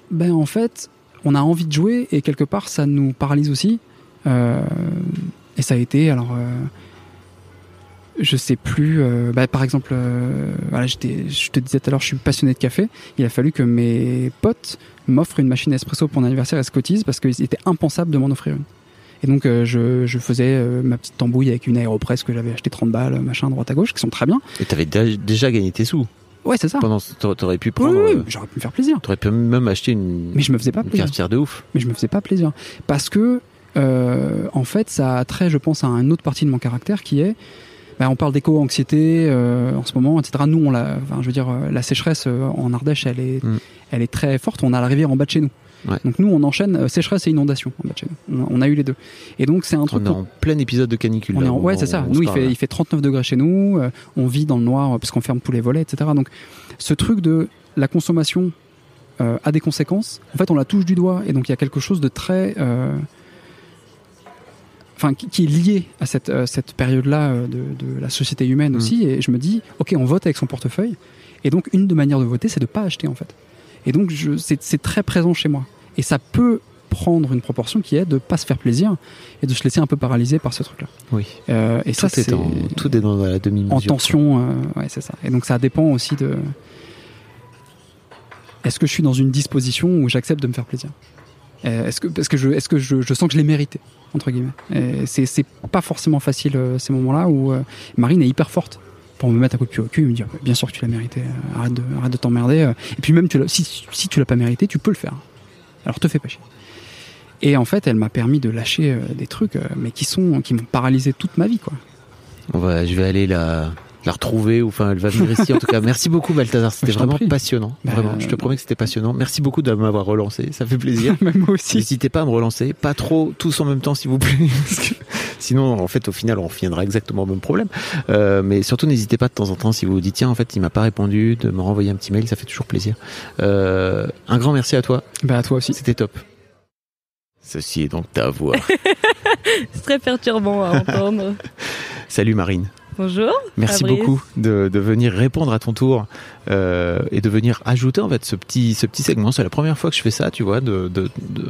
ben en fait, on a envie de jouer et quelque part ça nous paralyse aussi. Euh, et ça a été, alors. euh, je sais plus. euh, bah, par exemple, je te disais tout à l'heure, je suis passionné de café. Il a fallu que mes potes m'offrent une machine espresso pour mon anniversaire à Scotties parce qu'il était impensable de m'en offrir une. Et donc je, faisais ma petite tambouille avec une aéropress que j'avais acheté 30 balles, machin, droite à gauche, qui sont très bien. Et t'avais dé- déjà gagné tes sous. Ouais, c'est ça. Pendant, t'aurais pu prendre, oui, oui, euh, j'aurais pu me faire plaisir. t'aurais pu même acheter une, Mais je me faisais pas plaisir. de ouf. Mais je me faisais pas plaisir. Parce que, euh, en fait, ça a trait, je pense, à une autre partie de mon caractère qui est. bah, on parle d'éco-anxiété euh, en ce moment, etc. Nous, on l'a, enfin, je veux dire, la sécheresse en Ardèche, elle est, Mm. elle est très forte. On a la rivière en bas de chez nous. Ouais. Donc nous, on enchaîne euh, sécheresse et inondation en bas de chez nous. On, on a eu les deux. Et donc c'est un truc. On est en plein épisode de canicule. on est en- ouais, c'est ça. Nous, il fait, là. il fait 39 degrés chez nous. euh, on vit dans le noir euh, parce qu'on ferme tous les volets, etc. Donc, ce truc de la consommation euh, a des conséquences. En fait, on la touche du doigt. Et donc, il y a quelque chose de très. euh, Enfin, qui, est lié à cette, euh, cette période-là euh, de, de la société humaine Mm. aussi. Et je me dis, OK, on vote avec son portefeuille. Et donc, une de manières de voter, c'est de pas acheter, en fait. Et donc, c'est très présent chez moi. Et ça peut prendre une proportion qui est de pas se faire plaisir et de se laisser un peu paralyser par ce truc-là. Oui. Euh, et Tout, ça, est c'est tout est dans la demi-mesure. en tension. euh, ouais, c'est ça. Et donc ça dépend aussi de. Est-ce que je suis dans une disposition où j'accepte de me faire plaisir? Euh, Est-ce que parce que je est-ce que je, je sens que je l'ai mérité entre guillemets? Et C'est c'est pas forcément facile euh, ces moments-là où Marine est hyper forte pour me mettre un coup de pied au cul et me dire bien sûr que tu l'as mérité euh, arrête de t'emmerder euh. et puis même si si tu l'as pas mérité tu peux le faire. Alors te fais pas chier. Et en fait elle m'a permis de lâcher euh, des trucs mais qui sont qui m'ont paralysé toute ma vie quoi. Je vais aller la, la retrouver, ou enfin, elle va venir ici. En tout cas, merci beaucoup, Balthazar. C'était vraiment prie. passionnant. Bah, vraiment, je te promets que c'était passionnant. Merci beaucoup de m'avoir relancé. Ça fait plaisir. <laughs> même moi aussi N'hésitez pas à me relancer, pas trop tous en même temps s'il vous plaît, <laughs> parce que sinon en fait au final on reviendra exactement au même problème. Euh, mais surtout n'hésitez pas de temps en temps si vous vous dites tiens en fait il m'a pas répondu, de me renvoyer un petit mail, ça fait toujours plaisir. Euh, un grand merci à toi, bah à toi aussi c'était top. Ceci est donc ta voix. <laughs> C'est très perturbant à entendre. Salut Marine. Bonjour. Merci Fabrice. beaucoup de, de venir répondre à ton tour euh, et de venir ajouter en fait ce petit ce petit segment. C'est la première fois que je fais ça, tu vois, de de- de-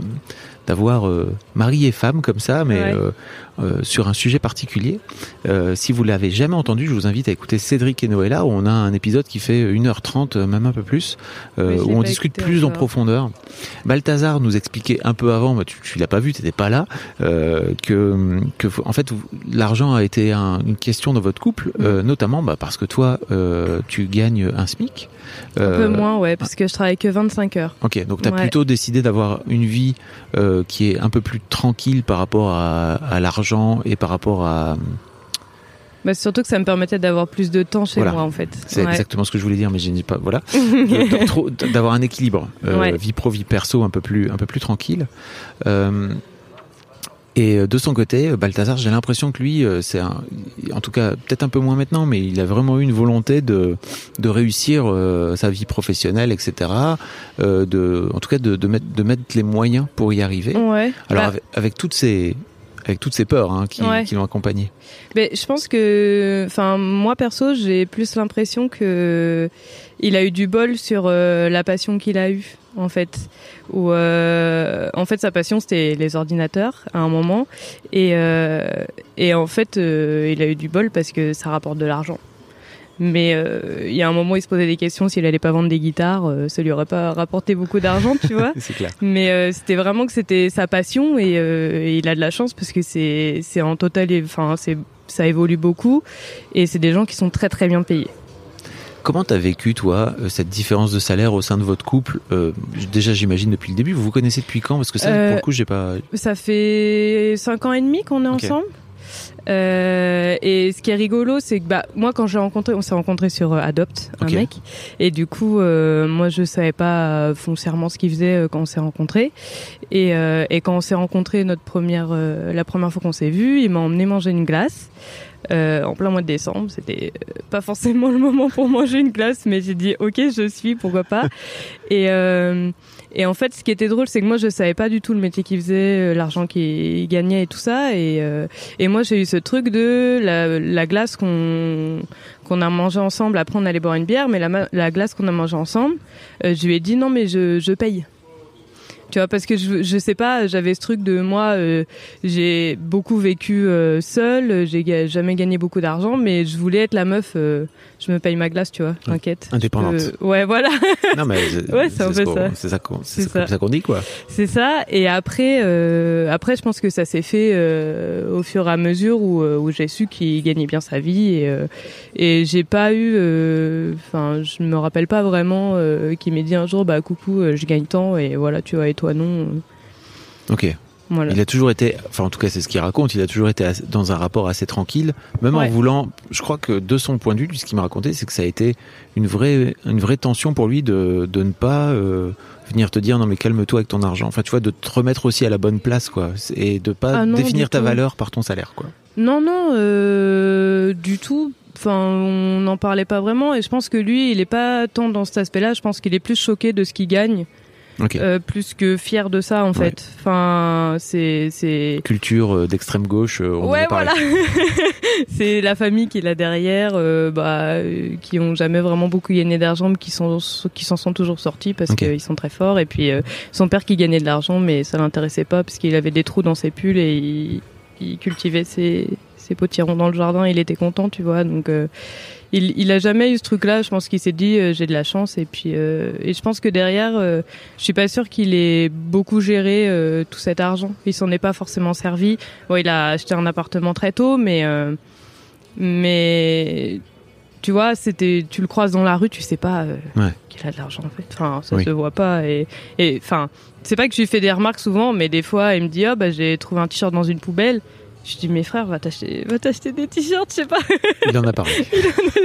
d'avoir euh, mari et femme comme ça, mais Ouais. euh, euh, sur un sujet particulier. Euh, si vous l'avez jamais entendu, je vous invite à écouter Cédric et Noëlla, où on a un épisode qui fait 1h30, euh, même un peu plus, où on discute plus en profondeur. Balthazar nous expliquait un peu avant, tu, tu l'as pas vu, tu n'étais pas là, que, que en fait l'argent a été un- une question dans votre couple, Mm. notamment bah, parce que toi tu gagnes un SMIC. Un peu moins, ouais, parce que je travaille que 25 heures. Ok, donc tu as Ouais. plutôt décidé d'avoir une vie euh, qui est un peu plus tranquille par rapport à, à l'argent et par rapport à... Bah, surtout que ça me permettait d'avoir plus de temps chez Voilà. moi, en fait. C'est Ouais. exactement ce que je voulais dire, mais je n'ai pas... Voilà. <laughs> D'avoir un équilibre, euh, Ouais. vie pro, vie perso un peu plus, un peu plus tranquille. Euh, et euh, de son côté, Balthazar, j'ai l'impression que lui, euh, c'est un, en tout cas peut-être un peu moins maintenant, mais il a vraiment eu une volonté de, de réussir euh, sa vie professionnelle, etc. Euh, de, en tout cas, de, de, mettre, de mettre les moyens pour y arriver. Ouais. Alors Bah, avec, avec toutes ces avec toutes ces peurs hein, qui, Ouais. qui l'ont accompagné. Mais je pense que, enfin, moi perso, j'ai plus l'impression que il a eu du bol sur euh, la passion qu'il a eue, en fait. Où, euh, en fait, sa passion c'était les ordinateurs à un moment, et euh, et en fait, euh, il a eu du bol parce que ça rapporte de l'argent. Mais euh, il y a un moment, il se posait des questions s'il allait pas vendre des guitares, euh, ça lui aurait pas rapporté beaucoup d'argent, tu vois. <laughs> C'est clair. Mais euh, c'était vraiment que c'était sa passion et, et il a de la chance parce que c'est c'est en total, enfin c'est ça évolue beaucoup et c'est des gens qui sont très très bien payés. Comment t'as vécu toi cette différence de salaire au sein de votre couple euh, Déjà, j'imagine depuis le début. Vous vous connaissez depuis quand? Parce que ça, Euh, pour le coup, j'ai pas. Ça fait cinq ans et demi qu'on est ensemble. Euh, et ce qui est rigolo, c'est que bah moi quand j'ai rencontré, on s'est rencontré sur euh, Adopt, un mec, et du coup euh, moi je savais pas foncièrement ce qu'il faisait quand on s'est rencontré, et, euh, et quand on s'est rencontré notre première, la première fois qu'on s'est vu, il m'a emmené manger une glace. euh, en plein mois de décembre, c'était pas forcément le moment pour manger une glace, mais j'ai dit ok, je suis, pourquoi pas. et, euh, et en fait, ce qui était drôle, c'est que moi, je savais pas du tout le métier qu'il faisait, euh, l'argent qu'il gagnait et tout ça. Et, euh, et moi, j'ai eu ce truc de la, la glace qu'on qu'on a mangé ensemble. Après, on allait boire une bière, mais la, la glace qu'on a mangé ensemble, euh, je lui ai dit non, mais je, je paye. Tu vois, parce que je, je sais pas, j'avais ce truc de moi, euh, j'ai beaucoup vécu euh, seule, j'ai jamais gagné beaucoup d'argent, mais je voulais être la meuf, euh, je me paye ma glace, tu vois, t'inquiète. Indépendante. peux- Ouais, voilà. <laughs> Non, mais <laughs> Ouais, c'est un peu ça. C'est ça qu'on dit quoi. C'est ça. Et après, euh, après, je pense que ça s'est fait au fur et à mesure où, où j'ai su qu'il gagnait bien sa vie et, et j'ai pas eu, enfin, je me rappelle pas vraiment qu'il m'ait dit un jour, bah coucou, je gagne tant et voilà, tu vois, et toi non. Ok. Voilà. Il a toujours été, enfin en tout cas c'est ce qu'il raconte, il a toujours été dans un rapport assez tranquille, même en voulant, je crois que de son point de vue, ce qu'il m'a raconté, c'est que ça a été une vraie, une vraie tension pour lui de, de ne pas euh, venir te dire non mais calme-toi avec ton argent, enfin tu vois, de te remettre aussi à la bonne place quoi, et de pas Ah non, définir ta tout. valeur par ton salaire quoi. Non, non, euh, du tout. Enfin, on n'en parlait pas vraiment et je pense que lui, il est pas tant dans cet aspect-là. Je pense qu'il est plus choqué de ce qu'il gagne, Euh, plus que fier de ça en fait. Enfin, c'est c'est Culture euh, d'extrême gauche, euh, en ouais, a voilà. <laughs> c'est la famille qu'il a derrière, euh, bah, qui ont jamais vraiment beaucoup gagné d'argent, mais qui sont qui s'en sont toujours sortis parce qu'ils sont très forts. Et puis euh, son père qui gagnait de l'argent, mais ça l'intéressait pas parce qu'il avait des trous dans ses pulls et il, il cultivait ses ses potirons dans le jardin. Il était content, tu vois. Donc il, il a jamais eu ce truc-là. Je pense qu'il s'est dit euh, j'ai de la chance et puis euh, et je pense que derrière, euh, je suis pas sûre qu'il ait beaucoup géré euh, tout cet argent. Il s'en est pas forcément servi. Bon, il a acheté un appartement très tôt, mais mais tu vois, c'était tu le croises dans la rue, tu sais pas Ouais. qu'il a de l'argent en fait. Enfin, ça Oui. se voit pas et et enfin, c'est pas que je lui fais des remarques souvent, mais des fois il me dit ah bah j'ai trouvé un t-shirt dans une poubelle. Je dis mes frères va t'acheter va t'acheter des t-shirts, je sais pas. <laughs> Il en a parlé.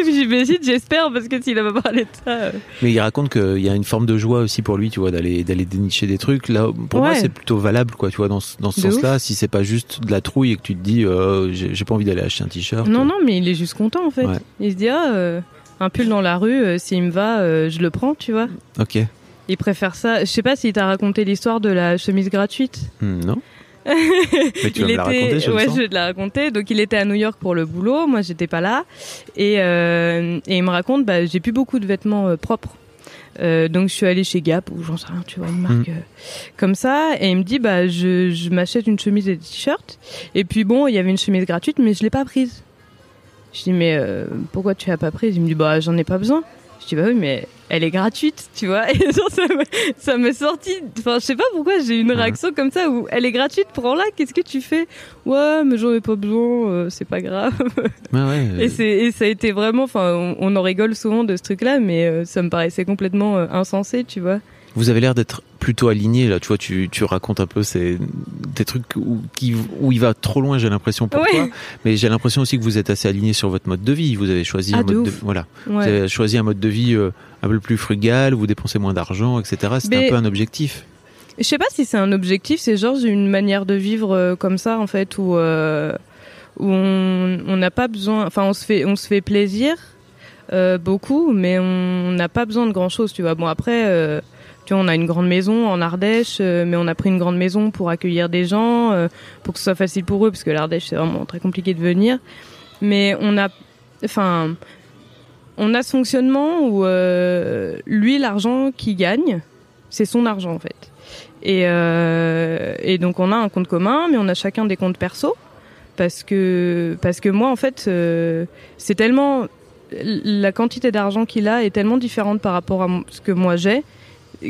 J'imagine, j'espère parce que s'il avait parlé de ça. euh, Mais il raconte qu'il y a une forme de joie aussi pour lui, tu vois, d'aller d'aller dénicher des trucs. Là, pour moi, c'est plutôt valable, quoi, tu vois, dans ce, dans ce De sens-là. Si c'est pas juste de la trouille et que tu te dis, euh, j'ai j'ai pas envie d'aller acheter un t-shirt. Non, non, mais il est juste content en fait. Ouais. Il se dit, ah, euh, un pull dans la rue, euh, s'il me va, euh, je le prends, tu vois. Ok. Il préfère ça. Je sais pas s'il t'a raconté l'histoire de la chemise gratuite. Hmm, non <laughs> Mais tu vas il me la raconter, je ouais, je vais te la raconter. Donc il était à New York pour le boulot, moi j'étais pas là, et, euh, et il me raconte, bah, j'ai plus beaucoup de vêtements euh, propres. Euh, donc je suis allée chez Gap ou j'en sais rien, tu vois, une marque Mm. comme ça, et il me dit, bah je, je m'achète une chemise et des t-shirts, et puis bon, il y avait une chemise gratuite, mais je l'ai pas prise. Je dis mais pourquoi tu l'as pas prise? Il me dit bah j'en ai pas besoin. Je dis bah oui mais elle est gratuite, tu vois. <laughs> Et genre ça me, ça me sorti. Enfin je sais pas pourquoi j'ai une réaction comme ça où elle est gratuite, prends-la. Qu'est-ce que tu fais? Ouais mais j'en ai pas besoin, euh, c'est pas grave. <laughs> Ouais, Et euh, c'est et ça a été vraiment. Enfin on, on en rigole souvent de ce truc-là, mais euh, ça me paraissait complètement euh, insensé, tu vois. Vous avez l'air d'être plutôt aligné là. Tu vois, tu, tu racontes un peu ces, des trucs où, qui, où il va trop loin. J'ai l'impression pour Ouais. toi, mais j'ai l'impression aussi que vous êtes assez aligné sur votre mode de vie. Vous avez choisi Ah, un de mode de, voilà. Vous avez choisi un mode de vie euh, un peu plus frugal. Vous dépensez moins d'argent, etc. Mais- un peu un objectif. Je sais pas si c'est un objectif, c'est genre une manière de vivre euh, comme ça en fait où euh, où on n'a pas besoin, enfin on se fait on se fait plaisir euh, beaucoup, mais on n'a pas besoin de grand chose, tu vois. Bon après, on a une grande maison en Ardèche, euh, mais on a pris une grande maison pour accueillir des gens, euh, pour que ce soit facile pour eux, parce que l'Ardèche c'est vraiment très compliqué de venir. Mais on a, enfin, on a ce fonctionnement où euh, lui l'argent qu'il gagne, c'est son argent en fait. Et, donc on a un compte commun, mais on a chacun des comptes perso parce que parce que moi en fait c'est tellement la quantité d'argent qu'il a est tellement différente par rapport à ce que moi j'ai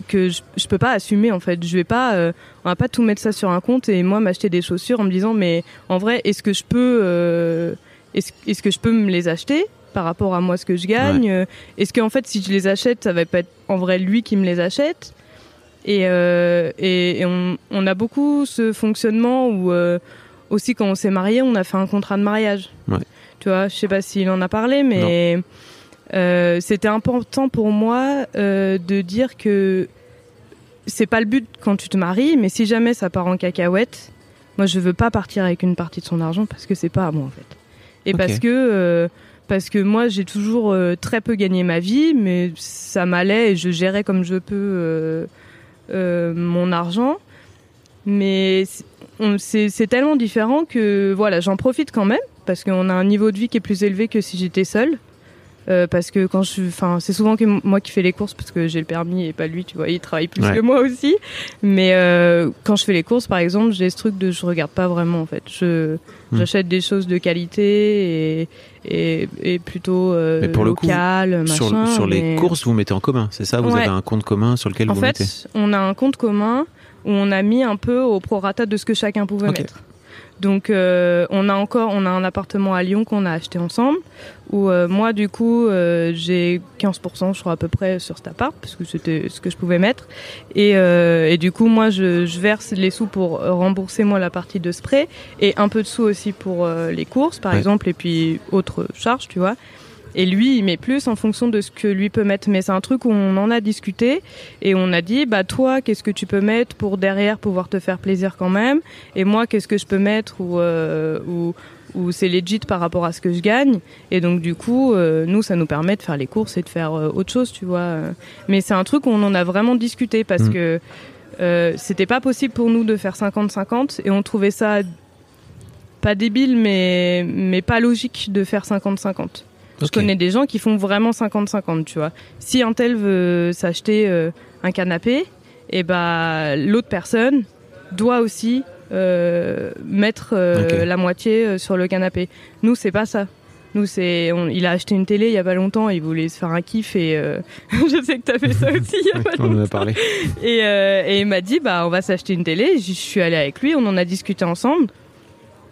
que je, je peux pas assumer en fait. Je vais pas, euh, on va pas tout mettre ça sur un compte et moi m'acheter des chaussures en me disant mais en vrai est-ce que je peux, euh, est-ce est-ce que je peux me les acheter par rapport à moi ce que je gagne? Euh, Est-ce qu'en fait si je les achète ça va pas être en vrai lui qui me les achète? Et, euh, et, et on, on a beaucoup ce fonctionnement où aussi quand on s'est marié, on a fait un contrat de mariage. Ouais. Tu vois, je sais pas s'il en a parlé, mais euh, c'était important pour moi euh, de dire que c'est pas le but quand tu te maries, mais si jamais ça part en cacahuète, moi je veux pas partir avec une partie de son argent parce que c'est pas à moi en fait. Et parce que euh, parce que moi j'ai toujours très peu gagné ma vie, mais ça m'allait et je gérais comme je peux mon argent. Mais c'est tellement différent que voilà, j'en profite quand même parce qu'on a un niveau de vie qui est plus élevé que si j'étais seule. Euh, parce que quand je, enfin, c'est souvent que moi qui fais les courses parce que j'ai le permis et pas lui, tu vois, il travaille plus Ouais. que moi aussi. Mais euh, quand je fais les courses, par exemple, j'ai ce truc de je regarde pas vraiment en fait. Je Hmm. j'achète des choses de qualité et et, et plutôt euh, Mais pour le coup, local, machin. sur sur les courses, vous mettez en commun, c'est ça? Vous Ouais. avez un compte commun sur lequel en vous fait, mettez? on a un compte commun où on a mis un peu au prorata de ce que chacun pouvait mettre. Donc euh, on a encore on a un appartement à Lyon qu'on a acheté ensemble où euh, moi du coup euh, j'ai 15% je crois à peu près sur cet appart parce que c'était ce que je pouvais mettre et, euh, et du coup moi je, je verse les sous pour rembourser moi la partie de spray et un peu de sous aussi pour euh, les courses par Ouais. exemple et puis autres charges tu vois et lui, il met plus en fonction de ce que lui peut mettre. Mais c'est un truc où on en a discuté et on a dit, bah toi, qu'est-ce que tu peux mettre pour derrière pouvoir te faire plaisir quand même? Et moi, qu'est-ce que je peux mettre où, euh, où c'est legit par rapport à ce que je gagne? Et donc du coup, euh, nous, ça nous permet de faire les courses et de faire euh, autre chose, tu vois. Mais c'est un truc où on en a vraiment discuté parce Mm. que euh, c'était pas possible pour nous de faire 50-50 et on trouvait ça pas débile, mais, mais pas logique de faire 50-50. Je Ok. connais des gens qui font vraiment 50-50, tu vois. Si un tel veut s'acheter euh, un canapé, et bah l'autre personne doit aussi euh, mettre euh, la moitié sur le canapé. Nous, c'est pas ça. Nous, c'est, il a acheté une télé il y a pas longtemps, il voulait se faire un kiff et <laughs> je sais que t'as fait ça aussi il y a pas On en a longtemps. parlé. Et, et il m'a dit, bah, on va s'acheter une télé. Je suis allée avec lui, on en a discuté ensemble.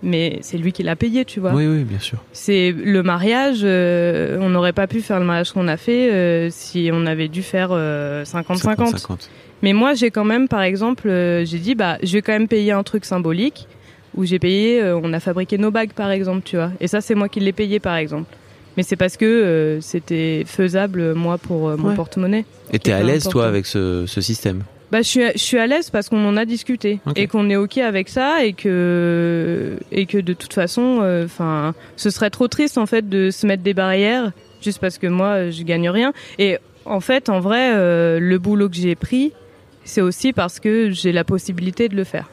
Mais c'est lui qui l'a payé, tu vois. Oui, oui, bien sûr. C'est le mariage. euh, on n'aurait pas pu faire le mariage qu'on a fait euh, si on avait dû faire euh, 50-50. 50-50. Mais moi, j'ai quand même, par exemple, euh, j'ai dit, bah, je vais quand même payer un truc symbolique où j'ai payé. euh, on a fabriqué nos bagues, par exemple, tu vois. Et ça, c'est moi qui l'ai payé, par exemple. Mais c'est parce que euh, c'était faisable, moi, pour euh, mon Ouais. porte-monnaie. Et t'es à l'aise, toi, avec ce, ce système? Bah, je suis, je suis à l'aise parce qu'on en a discuté et qu'on est ok avec ça et que et que de toute façon, enfin, ce serait trop triste en fait de se mettre des barrières juste parce que moi je gagne rien. Et en fait, en vrai, euh, le boulot que j'ai pris, c'est aussi parce que j'ai la possibilité de le faire.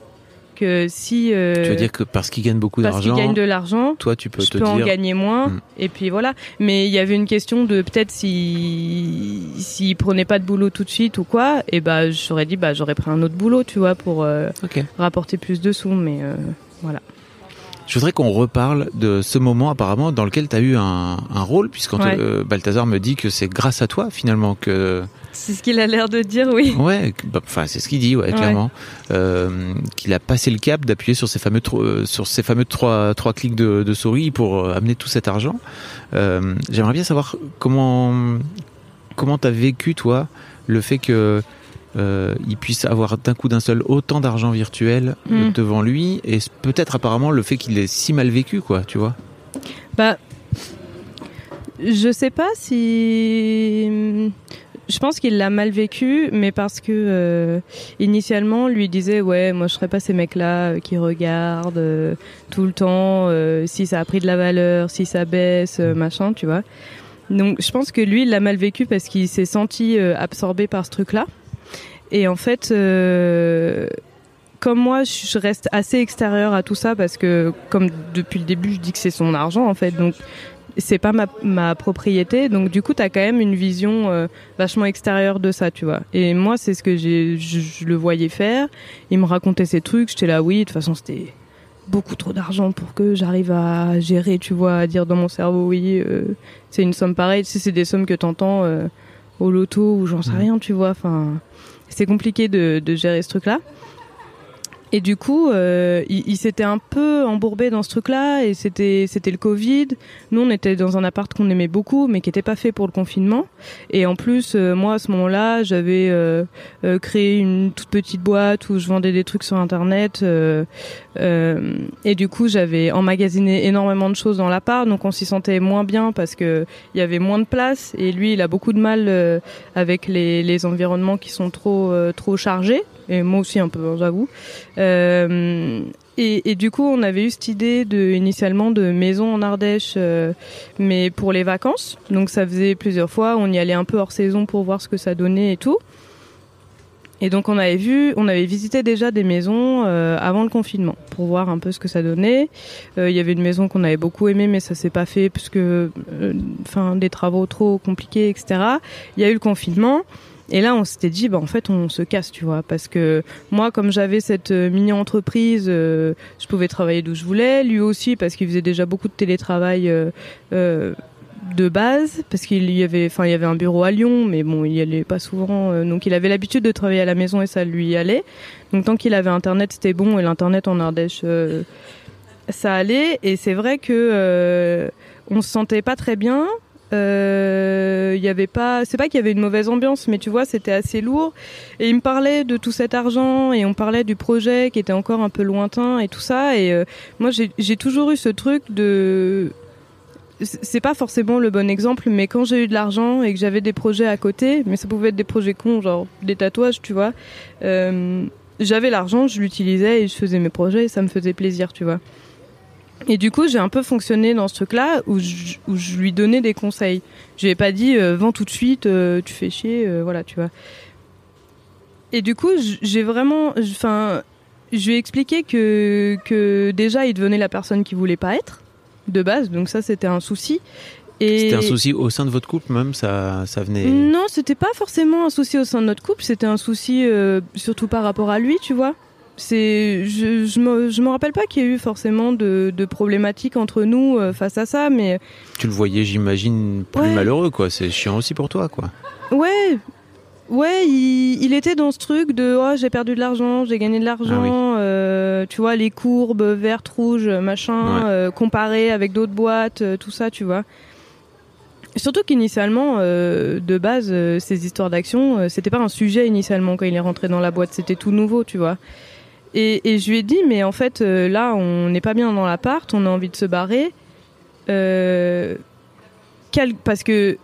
Que si euh, Tu veux dire que parce qu'il gagne beaucoup parce qu'il d'argent, gagne de l'argent, toi tu peux je te peux en dire. gagner moins. Hmm. Et puis voilà. Mais il y avait une question de peut-être si s'il prenait pas de boulot tout de suite ou quoi, et bah j'aurais dit bah j'aurais pris un autre boulot, tu vois, pour euh, rapporter plus de sous. Mais euh, voilà. Je voudrais qu'on reparle de ce moment apparemment dans lequel tu as eu un, un rôle, puisqu'on te- Ouais. Balthazar me dit que c'est grâce à toi finalement que C'est ce qu'il a l'air de dire, oui. ouais, bah, enfin c'est ce qu'il dit, ouais, Ouais. clairement, euh, qu'il a passé le cap d'appuyer sur ces fameux euh, sur ces fameux trois trois clics de, de souris pour euh, amener tout cet argent. Euh, J'aimerais bien savoir comment comment t'as vécu toi le fait que euh, il puisse avoir d'un coup d'un seul autant d'argent virtuel euh, Mm. devant lui et peut-être apparemment le fait qu'il ait si mal vécu quoi, tu vois. Bah, je sais pas si. Je pense qu'il l'a mal vécu, mais parce que euh, initialement, lui disait ouais, moi je serais pas ces mecs-là euh, qui regardent euh, tout le temps euh, si ça a pris de la valeur, si ça baisse, machin, tu vois. Donc je pense que lui, il l'a mal vécu parce qu'il s'est senti absorbé par ce truc-là. Et en fait, comme moi, je reste assez extérieure à tout ça parce que, comme depuis le début, je dis que c'est son argent en fait, donc c'est pas ma, ma propriété. Donc du coup, t'as quand même une vision euh, vachement extérieure de ça, tu vois. Et moi, c'est ce que j'ai, je, je le voyais faire. Il me racontait ces trucs, j'étais là, oui, de toute façon, c'était beaucoup trop d'argent pour que j'arrive à gérer, tu vois, à dire dans mon cerveau, oui, euh, c'est une somme pareille. Tu sais, c'est des sommes que t'entends euh, au loto ou j'en sais Mhm. rien, tu vois. Enfin, c'est compliqué de, de gérer ce truc-là. Et du coup, euh, il, il s'était un peu embourbé dans ce truc-là, et c'était c'était le Covid. Nous, on était dans un appart qu'on aimait beaucoup, mais qui n'était pas fait pour le confinement. Et en plus, euh, moi, à ce moment-là, j'avais euh, euh, créé une toute petite boîte où je vendais des trucs sur Internet. euh, euh, et du coup, j'avais emmagasiné énormément de choses dans l'appart, donc on s'y sentait moins bien parce que il y avait moins de place. Et lui, il a beaucoup de mal avec les, les environnements qui sont trop trop chargés. Et moi aussi un peu, hein, j'avoue. Euh, et, du coup, on avait eu cette idée de, initialement de maison en Ardèche, euh, mais pour les vacances. Donc ça faisait plusieurs fois, on y allait un peu hors saison pour voir ce que ça donnait et tout. Et donc on avait vu, on avait visité déjà des maisons euh, avant le confinement pour voir un peu ce que ça donnait. Il y avait une maison qu'on avait beaucoup aimée, mais ça s'est pas fait parce que, des travaux trop compliqués, etc. Il y a eu le confinement. Et là, on s'était dit, bah, en fait, on se casse, tu vois, parce que moi, comme j'avais cette euh, mini-entreprise, euh, je pouvais travailler d'où je voulais. Lui aussi, parce qu'il faisait déjà beaucoup de télétravail euh, de base, parce qu'il y avait, enfin, il y avait un bureau à Lyon, mais bon, il y allait pas souvent. donc, il avait l'habitude de travailler à la maison et ça lui allait. Donc, tant qu'il avait Internet, c'était bon. Et l'Internet en Ardèche, ça allait. Et c'est vrai que on se sentait pas très bien. Euh, Il y avait pas, c'est pas qu'il y avait une mauvaise ambiance, mais tu vois, c'était assez lourd. Et il me parlait de tout cet argent et on parlait du projet qui était encore un peu lointain et tout ça. Et euh, moi, j'ai j'ai toujours eu ce truc de c'est pas forcément le bon exemple, mais quand j'ai eu de l'argent et que j'avais des projets à côté, mais ça pouvait être des projets cons, genre des tatouages, tu vois. euh, j'avais l'argent, je l'utilisais et je faisais mes projets et ça me faisait plaisir, tu vois. Et du coup, j'ai un peu fonctionné dans ce truc-là où je, où je lui donnais des conseils. Je lui ai pas dit euh, vends tout de suite, euh, tu fais chier, euh, voilà, tu vois. Et du coup, j'ai vraiment, enfin, je lui ai expliqué que que déjà il devenait la personne qu'il voulait pas être de base, donc ça c'était un souci. C'était un souci au sein de votre couple même, ça, ça venait. non, c'était pas forcément un souci au sein de notre couple, c'était un souci euh, surtout par rapport à lui, tu vois. C'est, je, je me, je me rappelle pas qu'il y ait eu forcément de, de problématiques entre nous euh, face à ça, mais Tu le voyais, j'imagine, plus Ouais. malheureux, quoi. C'est chiant aussi pour toi, quoi. ouais, ouais, il, il était dans ce truc de oh j'ai perdu de l'argent, j'ai gagné de l'argent, euh, tu vois les courbes vertes, rouges, machin, Ouais. euh, comparé avec d'autres boîtes, tout ça, tu vois. Surtout qu'initialement, euh, de base, euh, ces histoires d'action, euh, c'était pas un sujet initialement quand il est rentré dans la boîte, c'était tout nouveau, tu vois. Et, et je lui ai dit, mais en fait, euh, là, on n'est pas bien dans l'appart, on a envie de se barrer. Euh, quel- parce que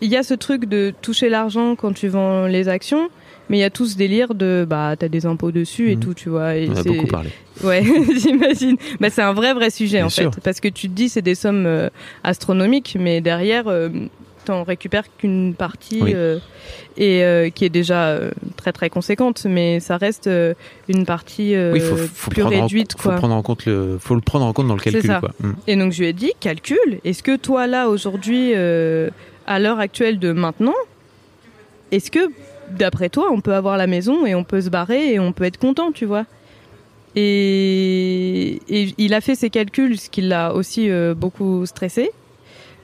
il y a ce truc de toucher l'argent quand tu vends les actions, mais il y a tout ce délire de bah t'as des impôts dessus et Mhm. tout, tu vois. Et On a beaucoup parlé. Ouais, <laughs> j'imagine. Bah, c'est un vrai vrai sujet Bien en sûr. fait, parce que tu te dis c'est des sommes euh, astronomiques, mais derrière, t'en récupères qu'une partie Oui. euh, et euh, qui est déjà euh, très très conséquente, mais ça reste une partie oui, faut, faut plus en- réduite, faut quoi. prendre en compte le, faut le prendre en compte dans le calcul, ça. quoi. Mm. Et donc je lui ai dit, calcule, est-ce que toi là aujourd'hui, à l'heure actuelle de maintenant, est-ce que d'après toi on peut avoir la maison et on peut se barrer et on peut être content, tu vois? Et, et il a fait ses calculs, ce qui l'a aussi beaucoup stressé.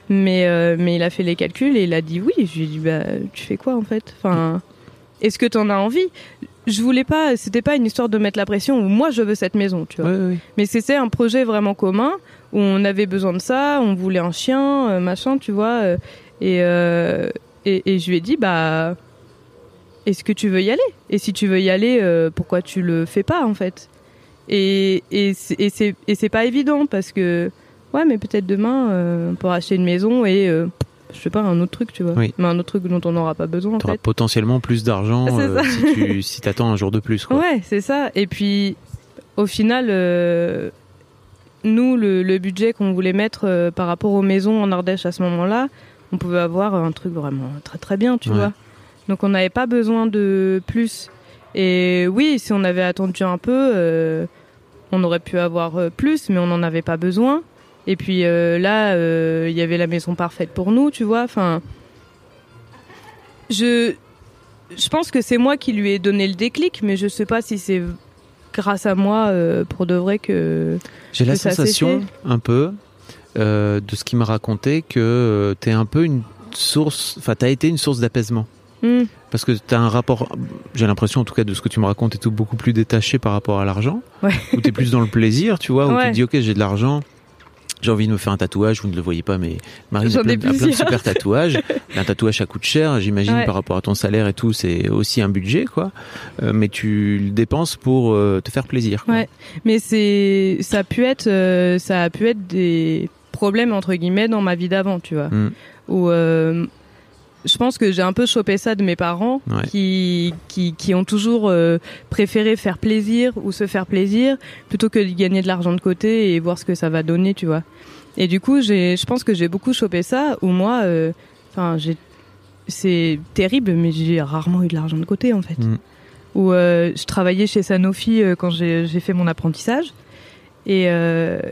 Mais, euh, mais il a fait les calculs et il a dit oui. Je lui ai dit, bah, tu fais quoi en fait? Enfin, Est-ce que tu en as envie? Je voulais pas, c'était pas une histoire de mettre la pression où moi je veux cette maison, tu vois. Mais c'était un projet vraiment commun où on avait besoin de ça, on voulait un chien, euh, machin, tu vois. euh, et, euh, et, et je lui ai dit, bah, est-ce que tu veux y aller? Et si tu veux y aller, euh, pourquoi tu le fais pas en fait? Et, et c'est pas évident parce que, ouais, mais peut-être demain, euh, on pourra acheter une maison et, euh, je sais pas, un autre truc, tu vois. Oui. Mais un autre truc dont on n'aura pas besoin T'auras fait. potentiellement plus d'argent euh, si tu <laughs> si t'attends un jour de plus, quoi. Ouais, c'est ça. Et puis, au final, euh, nous, le, le budget qu'on voulait mettre euh, par rapport aux maisons en Ardèche à ce moment-là, on pouvait avoir un truc vraiment très très bien, tu Ouais. vois. Donc on n'avait pas besoin de plus. Et oui, si on avait attendu un peu, on aurait pu avoir plus, mais on n'en avait pas besoin. Et puis euh, là, euh, il y avait la maison parfaite pour nous, tu vois. Enfin, je, je pense que c'est moi qui lui ai donné le déclic, mais je sais pas si c'est grâce à moi euh, pour de vrai que. J'ai la sensation, un peu, euh, de ce qu'il m'a raconté, que euh, t'es un peu une source, enfin, t'as été une source d'apaisement. Hmm. Parce que t'as un rapport, j'ai l'impression en tout cas de ce que tu me racontes, et tout beaucoup plus détaché par rapport à l'argent. Ouais. Où t'es plus dans le plaisir, tu vois, où tu te dis, ok, j'ai de l'argent. J'ai envie de me faire un tatouage, vous ne le voyez pas, mais Marine a plein, a plein de super tatouages. <laughs> un tatouage, ça coûte cher, j'imagine, Ouais. par rapport à ton salaire et tout, c'est aussi un budget, quoi. Euh, mais tu le dépenses pour euh, te faire plaisir. Quoi. Ouais. Mais c'est, ça a pu être, euh, ça a pu être des problèmes entre guillemets dans ma vie d'avant, tu vois. Mm. Où euh, je pense que j'ai un peu chopé ça de mes parents Ouais. qui, qui, qui ont toujours euh, préféré faire plaisir ou se faire plaisir plutôt que de gagner de l'argent de côté et voir ce que ça va donner, tu vois. Et du coup, j'ai, je pense que j'ai beaucoup chopé ça où moi, euh, enfin, j'ai, c'est terrible, mais j'ai rarement eu de l'argent de côté en fait. Mm. Où euh, je travaillais chez Sanofi quand j'ai, j'ai fait mon apprentissage et,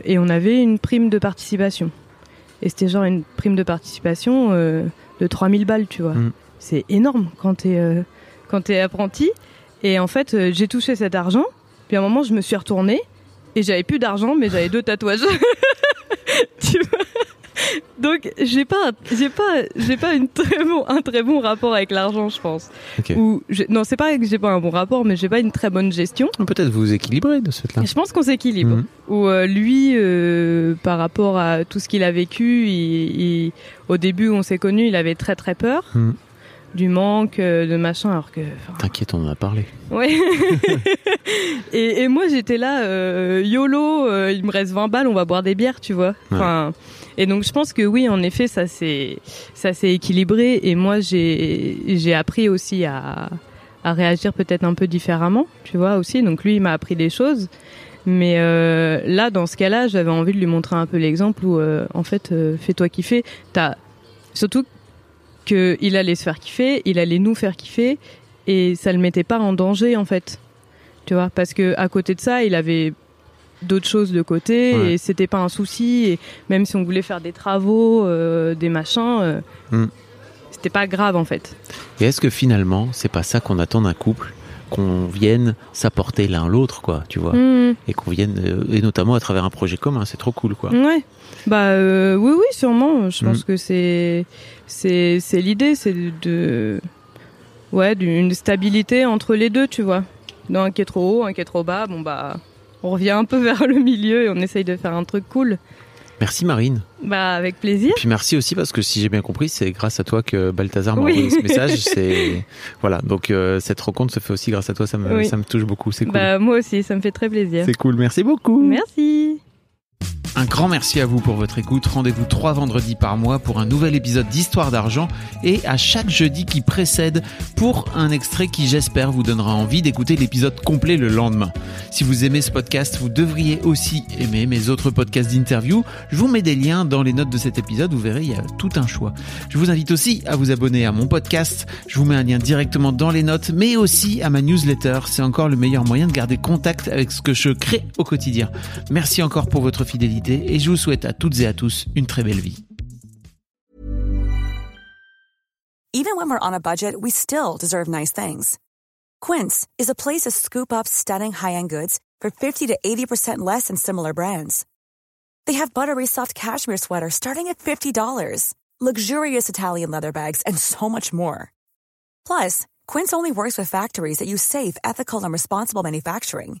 et on avait une prime de participation. Et c'était genre une prime de participation de 3000 balles, tu vois. Mm. C'est énorme quand t'es euh, quand t'es apprenti. Et en fait, euh, j'ai touché cet argent. Puis à un moment, je me suis retournée et j'avais plus d'argent, mais j'avais deux tatouages. <laughs> tu vois Donc j'ai pas j'ai pas j'ai pas une très bon un très bon rapport avec l'argent, je pense. Ok. Ou non, c'est pas que j'ai pas un bon rapport, mais j'ai pas une très bonne gestion. Peut-être vous vous équilibrez de ce fait-là. Je pense qu'on s'équilibre. Mhm. Où euh, lui, euh, par rapport à tout ce qu'il a vécu, il- il- au début où on s'est connus, il avait très très peur Mhm. du manque, euh, de machin, alors que. T'inquiète, on en a parlé. Ouais. <laughs> <laughs> et, et moi j'étais là, euh, YOLO, euh, il me reste 20 balles, on va boire des bières, tu vois. Enfin, et donc je pense que oui, en effet, ça s'est ça s'est équilibré. Et moi j'ai j'ai appris aussi à à réagir peut-être un peu différemment, tu vois aussi. Donc lui, il m'a appris des choses. Mais euh, là, dans ce cas-là, j'avais envie de lui montrer un peu l'exemple où, euh, en fait, euh, fais-toi kiffer. T'as surtout que il allait se faire kiffer, il allait nous faire kiffer, et ça le mettait pas en danger, en fait. Tu vois, parce que à côté de ça, il avait d'autres choses de côté Ouais. et c'était pas un souci. Et même si on voulait faire des travaux, euh, des machins, euh, Mm. c'était pas grave, en fait. Et est-ce que finalement, c'est pas ça qu'on attend d'un couple Qu'on vienne s'apporter l'un l'autre, quoi, tu vois? Mm. Et qu'on vienne, euh, et notamment à travers un projet commun, c'est trop cool, quoi. Ouais. Bah euh, oui oui sûrement. Je pense Mm. que c'est c'est c'est l'idée, c'est de, de ouais d'une stabilité entre les deux, tu vois. Dans un qui est trop haut, un qui est trop bas, bon bah on revient un peu <laughs> vers le milieu et on essaye de faire un truc cool. Merci Marine. Bah avec plaisir. Puis merci aussi parce que si j'ai bien compris, c'est grâce à toi que Balthazar m'a Oui. envoyé ce <laughs> message. C'est voilà, donc euh, cette rencontre se fait aussi grâce à toi. Ça me, Oui. ça me touche beaucoup. C'est cool. Bah moi aussi, ça me fait très plaisir. c'est cool. Merci beaucoup. Merci. Un grand merci à vous pour votre écoute. Rendez-vous trois vendredis par mois pour un nouvel épisode d'Histoire d'argent et à chaque jeudi qui précède pour un extrait qui j'espère vous donnera envie d'écouter l'épisode complet le lendemain. Si vous aimez ce podcast, vous devriez aussi aimer mes autres podcasts d'interview. Je vous mets des liens dans les notes de cet épisode, vous verrez, il y a tout un choix. Je vous invite aussi à vous abonner à mon podcast. Je vous mets un lien directement dans les notes, mais aussi à ma newsletter. C'est encore le meilleur moyen de garder contact avec ce que je crée au quotidien. Merci encore pour votre fidélité et je vous souhaite à toutes et à tous une très belle vie. Even when we're on a budget, we still deserve nice things. Quince is a place to scoop up stunning high-end goods for 50 to 80% less than similar brands. They have buttery soft cashmere sweaters starting at $50, luxurious Italian leather bags, and so much more. Plus, Quince only works with factories that use safe, ethical, and responsible manufacturing.